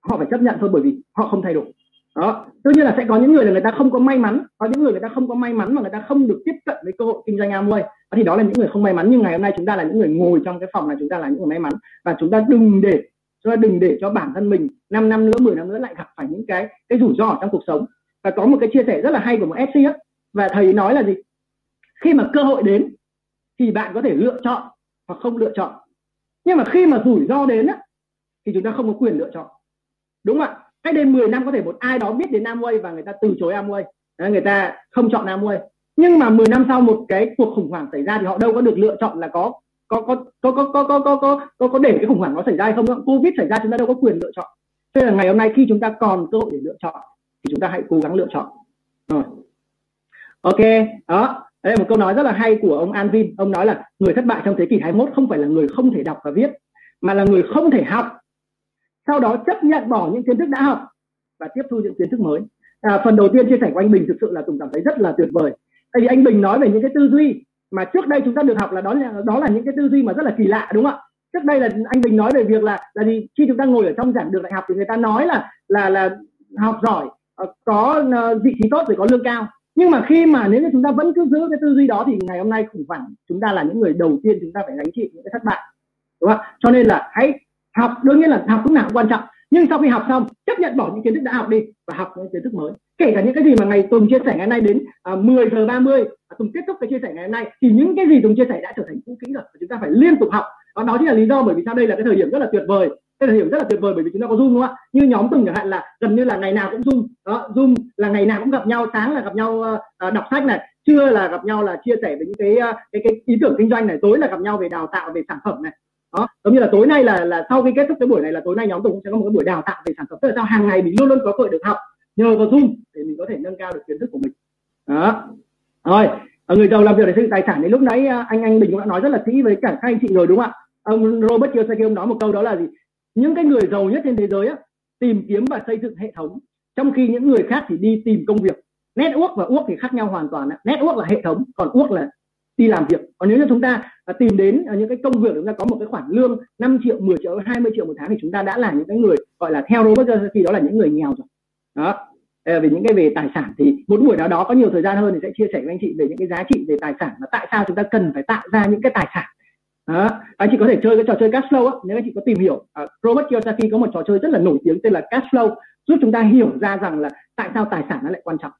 họ phải chấp nhận thôi bởi vì họ không thay đổi đó. Tất nhiên là sẽ có những người là người ta không có may mắn. Có những người người ta không có may mắn mà người ta không được tiếp cận với cơ hội kinh doanh Amway. Thì đó là những người không may mắn. Nhưng ngày hôm nay chúng ta là những người ngồi trong cái phòng này chúng ta là những người may mắn. Và chúng ta đừng để, chúng ta đừng để cho bản thân mình 5 năm nữa 10 năm nữa lại gặp phải những cái cái rủi ro trong cuộc sống. Và có một cái chia sẻ rất là hay của một FC á. Và thầy nói là gì? Khi mà cơ hội đến thì bạn có thể lựa chọn hoặc không lựa chọn. Nhưng mà khi mà rủi ro đến á, thì chúng ta không có quyền lựa chọn. Đúng không ạ? Cách đây 10 năm có thể một ai đó biết đến Amway và người ta từ chối Amway người ta không chọn Amway nhưng mà 10 năm sau một cái cuộc khủng hoảng xảy ra thì họ đâu có được lựa chọn là có có có có có có có có có có, có để cái khủng hoảng nó xảy ra hay không covid xảy ra chúng ta đâu có quyền lựa chọn thế là ngày hôm nay khi chúng ta còn cơ hội để lựa chọn thì chúng ta hãy cố gắng lựa chọn rồi ok đó đây là một câu nói rất là hay của ông Anvin ông nói là người thất bại trong thế kỷ 21 không phải là người không thể đọc và viết mà là người không thể học sau đó chấp nhận bỏ những kiến thức đã học và tiếp thu những kiến thức mới. À, phần đầu tiên chia sẻ của anh Bình thực sự là Tùng cảm thấy rất là tuyệt vời. Tại vì anh Bình nói về những cái tư duy mà trước đây chúng ta được học là đó là đó là những cái tư duy mà rất là kỳ lạ đúng không ạ? Trước đây là anh Bình nói về việc là là gì? Khi chúng ta ngồi ở trong giảng đường đại học thì người ta nói là là là học giỏi ờ, có ờ, vị trí tốt rồi có lương cao. Nhưng mà khi mà nếu như chúng ta vẫn cứ giữ cái tư duy đó thì ngày hôm nay khủng hoảng. Chúng ta là những người đầu tiên chúng ta phải gánh chịu những cái thất bại đúng không cho nên là hãy học đương nhiên là học lúc nào cũng quan trọng. Nhưng sau khi học xong chấp nhận bỏ những kiến thức đã học đi và học những kiến thức mới. Kể cả những cái gì mà ngày Tùng chia sẻ ngày nay đến à, 10 giờ 30 à, Tùng kết thúc cái chia sẻ ngày hôm nay thì những cái gì Tùng chia sẻ đã trở thành cũ kỹ rồi chúng ta phải liên tục học. Và đó chính là lý do bởi vì sao đây là cái thời điểm rất là tuyệt vời. Cái thời điểm rất là tuyệt vời bởi vì chúng ta có zoom đúng không ạ? Như nhóm Tùng chẳng hạn là gần như là ngày nào cũng zoom. Đó zoom là ngày nào cũng gặp nhau sáng là gặp nhau uh, đọc sách này trưa là gặp nhau là chia sẻ về những cái uh, cái cái ý tưởng kinh doanh này tối là gặp nhau về đào tạo về sản phẩm này đó giống như là tối nay là là sau khi kết thúc cái buổi này là tối nay nhóm tùng sẽ có một cái buổi đào tạo về sản phẩm tức là sao hàng ngày mình luôn luôn có cơ hội được học nhờ vào zoom để mình có thể nâng cao được kiến thức của mình. Đó. Rồi ở người giàu làm việc để xây dựng tài sản thì lúc nãy à, anh anh bình cũng đã nói rất là kỹ với cả các anh chị rồi đúng không ạ? Ông Robert Kiyosaki ông nói một câu đó là gì? Những cái người giàu nhất trên thế giới á, tìm kiếm và xây dựng hệ thống trong khi những người khác thì đi tìm công việc. Network và uốc thì khác nhau hoàn toàn network là hệ thống còn uốc là đi làm việc. Còn nếu như chúng ta à, tìm đến à, những cái công việc chúng ta có một cái khoản lương 5 triệu 10 triệu 20 triệu một tháng thì chúng ta đã là những cái người gọi là theo Robert Kiyosaki đó là những người nghèo rồi. Đó. Ờ, về những cái về tài sản thì một buổi nào đó có nhiều thời gian hơn thì sẽ chia sẻ với anh chị về những cái giá trị về tài sản và tại sao chúng ta cần phải tạo ra những cái tài sản. Đó. anh chị có thể chơi cái trò chơi cash flow á nếu anh chị có tìm hiểu uh, Robert Kiyosaki có một trò chơi rất là nổi tiếng tên là cash flow giúp chúng ta hiểu ra rằng là tại sao tài sản nó lại quan trọng.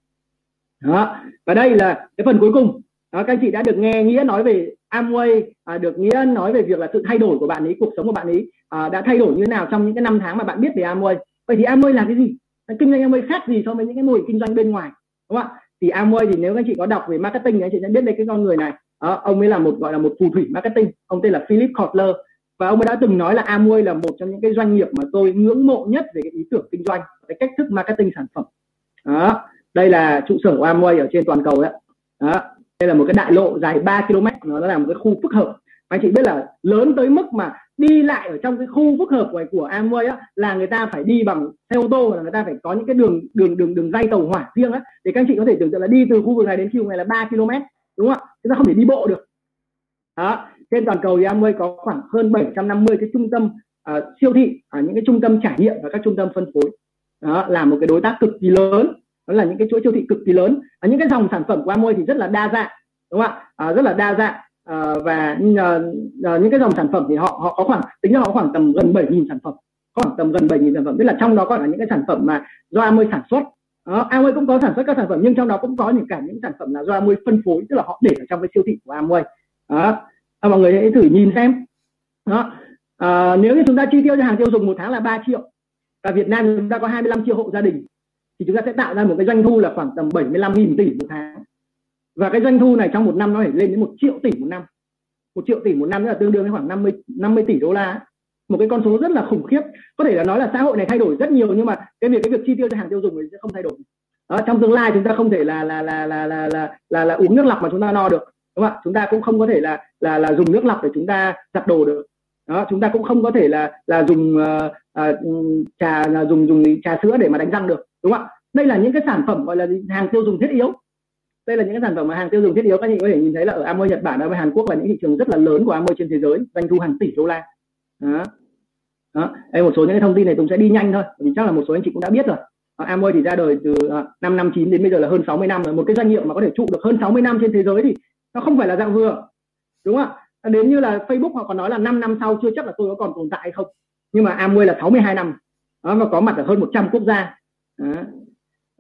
Đó. Và đây là cái phần cuối cùng đó, các anh chị đã được nghe nghĩa nói về Amway à, được nghĩa nói về việc là sự thay đổi của bạn ấy cuộc sống của bạn ấy à, đã thay đổi như thế nào trong những cái năm tháng mà bạn biết về Amway. Vậy thì Amway là cái gì? Kinh doanh Amway khác gì so với những cái mô hình kinh doanh bên ngoài đúng không ạ? Thì Amway thì nếu các anh chị có đọc về marketing thì anh chị sẽ biết đây cái con người này. À, ông ấy là một gọi là một phù thủy marketing ông tên là Philip Kotler. Và ông ấy đã từng nói là Amway là một trong những cái doanh nghiệp mà tôi ngưỡng mộ nhất về cái ý tưởng kinh doanh cái cách thức marketing sản phẩm. Đó đây là trụ sở của Amway ở trên toàn cầu đấy đó đây là một cái đại lộ dài 3 km nó là một cái khu phức hợp. Anh chị biết là lớn tới mức mà đi lại ở trong cái khu phức hợp của, của Amway á là người ta phải đi bằng xe ô tô là người ta phải có những cái đường đường đường đường dây tàu hỏa riêng á. Để các anh chị có thể tưởng tượng là đi từ khu vực này đến khu vực này là 3 km đúng không ạ? Chúng ta không thể đi bộ được. Đó trên toàn cầu thì Amway có khoảng hơn 750 cái trung tâm uh, siêu thị uh, những cái trung tâm trải nghiệm và các trung tâm phân phối. Đó là một cái đối tác cực kỳ lớn đó là những cái chuỗi siêu thị cực kỳ lớn. À, những cái dòng sản phẩm của Amway thì rất là đa dạng đúng không ạ? À, rất là đa dạng. À, và à, à những cái dòng sản phẩm thì họ họ có khoảng tính ra họ có khoảng tầm gần 7.000 sản phẩm. Có khoảng tầm gần 7.000 sản phẩm. Tức là trong đó có cả những cái sản phẩm mà do Amway sản xuất. Đó, Amway cũng có sản xuất các sản phẩm nhưng trong đó cũng có những cả những sản phẩm là do Amway phân phối tức là họ để ở trong cái siêu thị của Amway. Đó. À, mọi người hãy thử nhìn xem. Đó. À, nếu như chúng ta chi tiêu cho hàng tiêu dùng một tháng là 3 triệu và Việt Nam chúng ta có 25 triệu hộ gia đình thì chúng ta sẽ tạo ra một cái doanh thu là khoảng tầm 75.000 tỷ một tháng. Và cái doanh thu này trong một năm nó phải lên đến một triệu tỷ một năm. Một triệu tỷ một năm là tương đương với khoảng 50 50 tỷ đô la một cái con số rất là khủng khiếp. Có thể là nói là xã hội này thay đổi rất nhiều nhưng mà cái việc cái việc chi tiêu cho hàng tiêu dùng thì sẽ không thay đổi. Đó, trong tương lai chúng ta không thể là là là là là là là, là uống nước lọc mà chúng ta no được đúng không ạ? Chúng ta cũng không có thể là là là dùng nước lọc để chúng ta giặt đồ được. Đó chúng ta cũng không có thể là là dùng uh, uh, trà là dùng dùng trà sữa để mà đánh răng được đúng không ạ? Đây là những cái sản phẩm gọi là hàng tiêu dùng thiết yếu. Đây là những cái sản phẩm mà hàng tiêu dùng thiết yếu các anh có thể nhìn thấy là ở Amway Nhật Bản và Hàn Quốc là những thị trường rất là lớn của Amway trên thế giới doanh thu hàng tỷ đô la. Đó. đó. Đây một số những cái thông tin này Tùng sẽ đi nhanh thôi vì chắc là một số anh chị cũng đã biết rồi. Ờ, Amway thì ra đời từ à, năm năm chín đến bây giờ là hơn 60 năm rồi. Một cái doanh nghiệp mà có thể trụ được hơn 60 năm trên thế giới thì nó không phải là dạng vừa. Đúng không ạ? Đến như là Facebook họ còn nói là 5 năm sau chưa chắc là tôi có còn tồn tại hay không. Nhưng mà Amway là 62 năm. Đó, và có mặt ở hơn 100 quốc gia đó.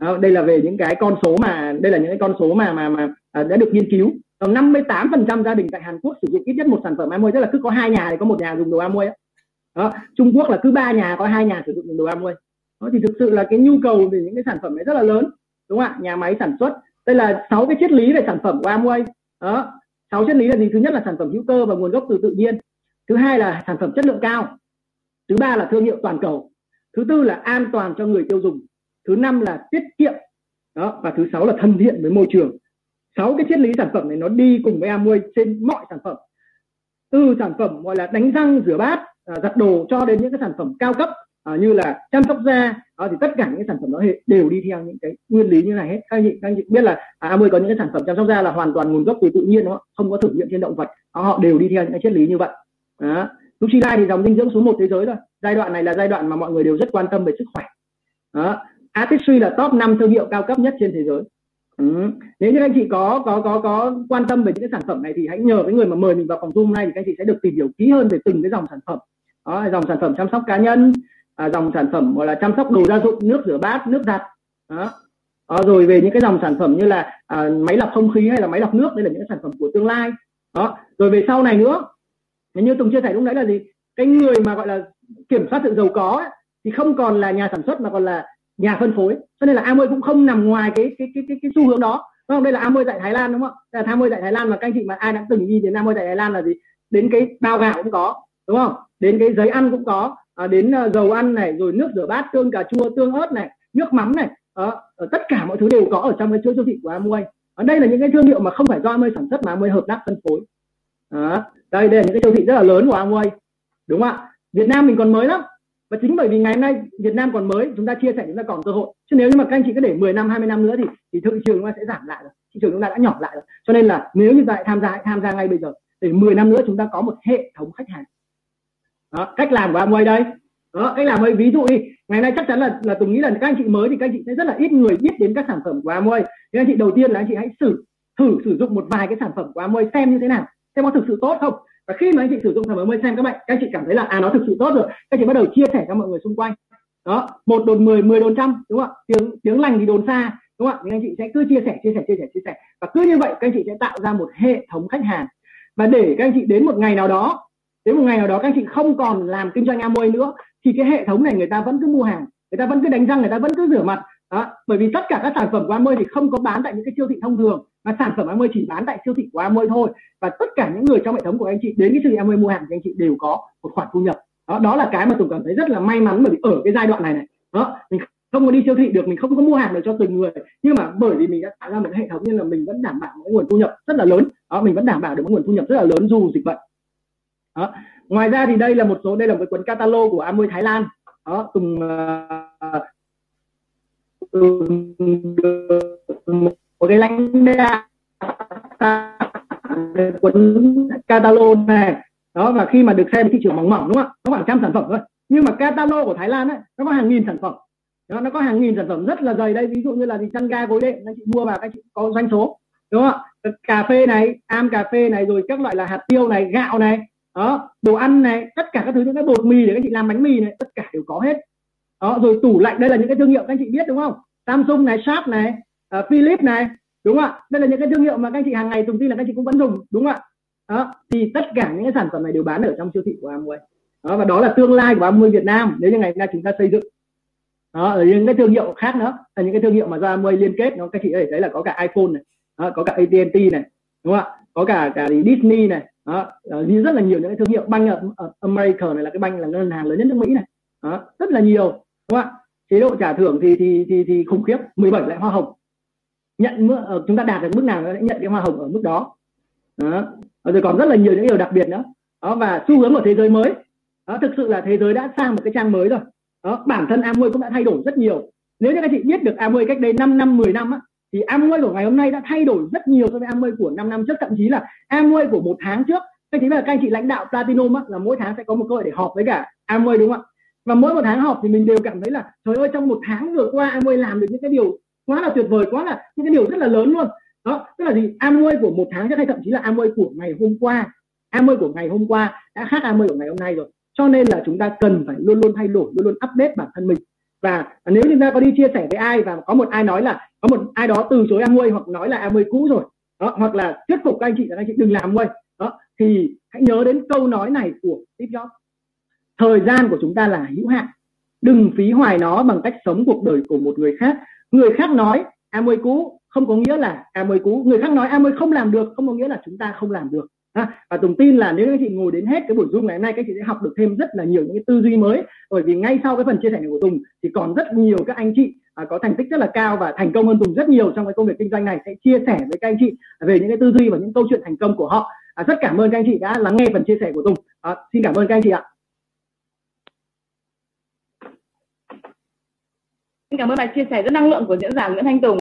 Đó, đây là về những cái con số mà đây là những cái con số mà mà mà à, đã được nghiên cứu. Còn 58% gia đình tại Hàn Quốc sử dụng ít nhất một sản phẩm Amway tức là cứ có hai nhà thì có một nhà dùng đồ Amway đó Trung Quốc là cứ ba nhà có hai nhà sử dụng đồ Amway. Đó thì thực sự là cái nhu cầu về những cái sản phẩm này rất là lớn đúng không ạ? Nhà máy sản xuất. Đây là sáu cái triết lý về sản phẩm của Amway. Đó sáu triết lý là gì? Thứ nhất là sản phẩm hữu cơ và nguồn gốc từ tự nhiên. Thứ hai là sản phẩm chất lượng cao. Thứ ba là thương hiệu toàn cầu. Thứ tư là an toàn cho người tiêu dùng thứ năm là tiết kiệm. Đó và thứ sáu là thân thiện với môi trường. Sáu cái triết lý sản phẩm này nó đi cùng với Amway trên mọi sản phẩm. Từ sản phẩm gọi là đánh răng rửa bát à, giặt đồ cho đến những cái sản phẩm cao cấp à, như là chăm sóc da à, thì tất cả những cái sản phẩm đó đều đi theo những cái nguyên lý như này hết. Các anh chị các anh chị biết là à, Amway có những cái sản phẩm chăm sóc da là hoàn toàn nguồn gốc từ tự nhiên đó, không? Có thử nghiệm trên động vật. Đó, họ đều đi theo những cái triết lý như vậy. Đó. Nutrilife thì dòng dinh dưỡng số 1 thế giới rồi giai đoạn này là giai đoạn mà mọi người đều rất quan tâm về sức khỏe. Đó. Artistry là top 5 thương hiệu cao cấp nhất trên thế giới Ừ. Nếu như anh chị có có có có quan tâm về những cái sản phẩm này thì hãy nhờ cái người mà mời mình vào phòng Zoom này thì các anh chị sẽ được tìm hiểu kỹ hơn về từng cái dòng sản phẩm. Đó, dòng sản phẩm chăm sóc cá nhân, à, dòng sản phẩm gọi là chăm sóc đồ gia dụng, nước rửa bát, nước giặt. Đó. Đó, rồi về những cái dòng sản phẩm như là à, máy lọc không khí hay là máy lọc nước, đây là những cái sản phẩm của tương lai. Đó. Rồi về sau này nữa, như Tùng chia sẻ lúc nãy là gì? Cái người mà gọi là kiểm soát sự giàu có ấy, thì không còn là nhà sản xuất mà còn là nhà phân phối. Cho nên là Amway cũng không nằm ngoài cái cái cái cái, cái xu hướng đó. Đúng không? Đây là Amway tại Thái Lan đúng không? Đây là Amway tại Thái Lan mà các anh chị mà ai đã từng đi đến Amway tại Thái Lan là gì? Đến cái bao gạo cũng có đúng không? Đến cái giấy ăn cũng có à, đến uh, dầu ăn này rồi nước rửa bát tương cà chua tương ớt này nước mắm này à, ở tất cả mọi thứ đều có ở trong cái chuỗi siêu thị của Amway ở đây là những cái thương hiệu mà không phải do Amway sản xuất mà Amway hợp tác phân phối. À, đây đây là những cái siêu thị rất là lớn của Amway đúng không ạ? Việt Nam mình còn mới lắm và chính bởi vì ngày hôm nay Việt Nam còn mới chúng ta chia sẻ chúng ta còn cơ hội. Chứ nếu như mà các anh chị cứ để 10 năm 20 năm nữa thì thì thị trường chúng ta sẽ giảm lại rồi. Thị trường chúng ta đã nhỏ lại rồi. Cho nên là nếu như vậy tham gia hãy tham gia ngay bây giờ. Để 10 năm nữa chúng ta có một hệ thống khách hàng. Đó, cách làm của Amway đây. Đó cách làm ấy ví dụ đi ngày nay chắc chắn là là tùng nghĩ là các anh chị mới thì các anh chị sẽ rất là ít người biết đến các sản phẩm của Amway. Nên anh chị đầu tiên là anh chị hãy sử thử sử dụng một vài cái sản phẩm của Amway xem như thế nào xem có thực sự tốt không và khi mà anh chị sử dụng sản phẩm mới xem các bạn, các anh chị cảm thấy là à nó thực sự tốt rồi. Các anh chị bắt đầu chia sẻ cho mọi người xung quanh. Đó, một đồn 10 10 đồn trăm, đúng không ạ? Tiếng tiếng lành thì đồn xa, đúng không ạ? Thì anh chị sẽ cứ chia sẻ chia sẻ chia sẻ chia sẻ. Và cứ như vậy, các anh chị sẽ tạo ra một hệ thống khách hàng. Và để các anh chị đến một ngày nào đó, đến một ngày nào đó các anh chị không còn làm kinh doanh Amway nữa, thì cái hệ thống này người ta vẫn cứ mua hàng, người ta vẫn cứ đánh răng, người ta vẫn cứ rửa mặt đó bởi vì tất cả các sản phẩm của Amway thì không có bán tại những cái siêu thị thông thường mà sản phẩm Amway chỉ bán tại siêu thị của Amway thôi. Và tất cả những người trong hệ thống của anh chị đến cái siêu thị Amway mua hàng thì anh chị đều có một khoản thu nhập. Đó đó là cái mà tôi cảm thấy rất là may mắn bởi vì ở cái giai đoạn này này đó mình không có đi siêu thị được mình không có mua hàng được cho từng người. Nhưng mà bởi vì mình đã tạo ra một hệ thống nên là mình vẫn đảm bảo một nguồn thu nhập rất là lớn. Đó mình vẫn đảm bảo được một nguồn thu nhập rất là lớn dù dịch bệnh. Đó. ngoài ra thì đây là một số đây là một cuốn catalog của Amway Thái Lan. Đó cùng uh, ờ, một cái lãnh đạo cuốn catalog này. Đó và khi mà được xem thị trường mỏng mỏng đúng không? Ạ nó khoảng trăm sản phẩm thôi. Nhưng mà catalog của Thái Lan ấy nó có hàng nghìn sản phẩm. Đó, nó có hàng nghìn sản phẩm rất là dày đây. Ví dụ như là gì? Chăn ga gối đệm anh chị mua vào các chị có doanh số đúng không ạ? Cà phê này am cà phê này rồi các loại là hạt tiêu này gạo này đó đồ ăn này tất cả các thứ những cái bột mì để các chị làm bánh mì này tất cả đều có hết đó rồi tủ lạnh đây là những cái thương hiệu các anh chị biết đúng không? Samsung này Sharp này uh, Philips này đúng không ạ? Đây là những cái thương hiệu mà các anh chị hàng ngày dùng tin là các anh chị cũng vẫn dùng đúng không ạ? Đó thì tất cả những cái sản phẩm này đều bán ở trong siêu thị của Amway. Đó và đó là tương lai của Amway Việt Nam nếu như ngày nay chúng ta xây dựng. Đó ở những cái thương hiệu khác nữa là những cái thương hiệu mà do Amway liên kết nó các chị có thể thấy là có cả iPhone này đó, có cả AT&T này đúng không ạ? Có cả cả Disney này đó, đó rất là nhiều những cái thương hiệu. Banh ở, ở America này là cái banh là ngân hàng lớn nhất nước Mỹ này đó, rất là nhiều đúng không ạ? Chế độ trả thưởng thì thì thì, thì khủng khiếp. 17 loại hoa hồng. Nhận mức ờ, chúng ta đạt được mức nào sẽ nhận cái hoa hồng ở mức đó. đó. Ờ, rồi còn rất là nhiều những điều đặc biệt nữa. Đó và xu hướng của thế giới mới. Đó thực sự là thế giới đã sang một cái trang mới rồi. Đó bản thân Amway cũng đã thay đổi rất nhiều. Nếu như các chị biết được Amway cách đây 5 năm 10 năm á, thì Amway của ngày hôm nay đã thay đổi rất nhiều so với Amway của 5 năm trước. Thậm chí là Amway của một tháng trước. Các chị biết là các anh chị lãnh đạo Platinum á, là mỗi tháng sẽ có một cơ hội để họp với cả Amway đúng không ạ? Và mỗi một tháng họp thì mình đều cảm thấy là trời ơi trong một tháng vừa qua Amway làm được những cái điều quá là tuyệt vời quá là những cái điều rất là lớn luôn. Đó tức là gì? Amway của một tháng trước hay thậm chí là Amway của ngày hôm qua Amway của ngày hôm qua đã khác Amway của ngày hôm nay rồi. Cho nên là chúng ta cần phải luôn luôn thay đổi luôn luôn update bản thân mình. Và nếu chúng ta có đi chia sẻ với ai và có một ai nói là có một ai đó từ chối Amway hoặc nói là Amway cũ rồi đó, hoặc là thuyết phục các anh chị là các anh chị đừng làm Amway đó thì hãy nhớ đến câu nói này của Steve Jobs thời gian của chúng ta là hữu hạn. Đừng phí hoài nó bằng cách sống cuộc đời của một người khác. Người khác nói Amway cũ không có nghĩa là Amway cũ người khác nói Amway không làm được không có nghĩa là chúng ta không làm được. À, và Tùng tin là nếu các chị ngồi đến hết cái buổi zoom ngày hôm nay các chị sẽ học được thêm rất là nhiều những cái tư duy mới. Bởi vì ngay sau cái phần chia sẻ này của Tùng thì còn rất nhiều các anh chị à, có thành tích rất là cao và thành công hơn Tùng rất nhiều trong cái công việc kinh doanh này. Sẽ chia sẻ với các anh chị về những cái tư duy và những câu chuyện thành công của họ. À, rất cảm ơn các anh chị đã lắng nghe phần chia sẻ của Tùng. À, xin cảm ơn các anh chị ạ. Xin cảm ơn bài chia sẻ rất năng lượng của diễn giả Nguyễn Thanh Tùng.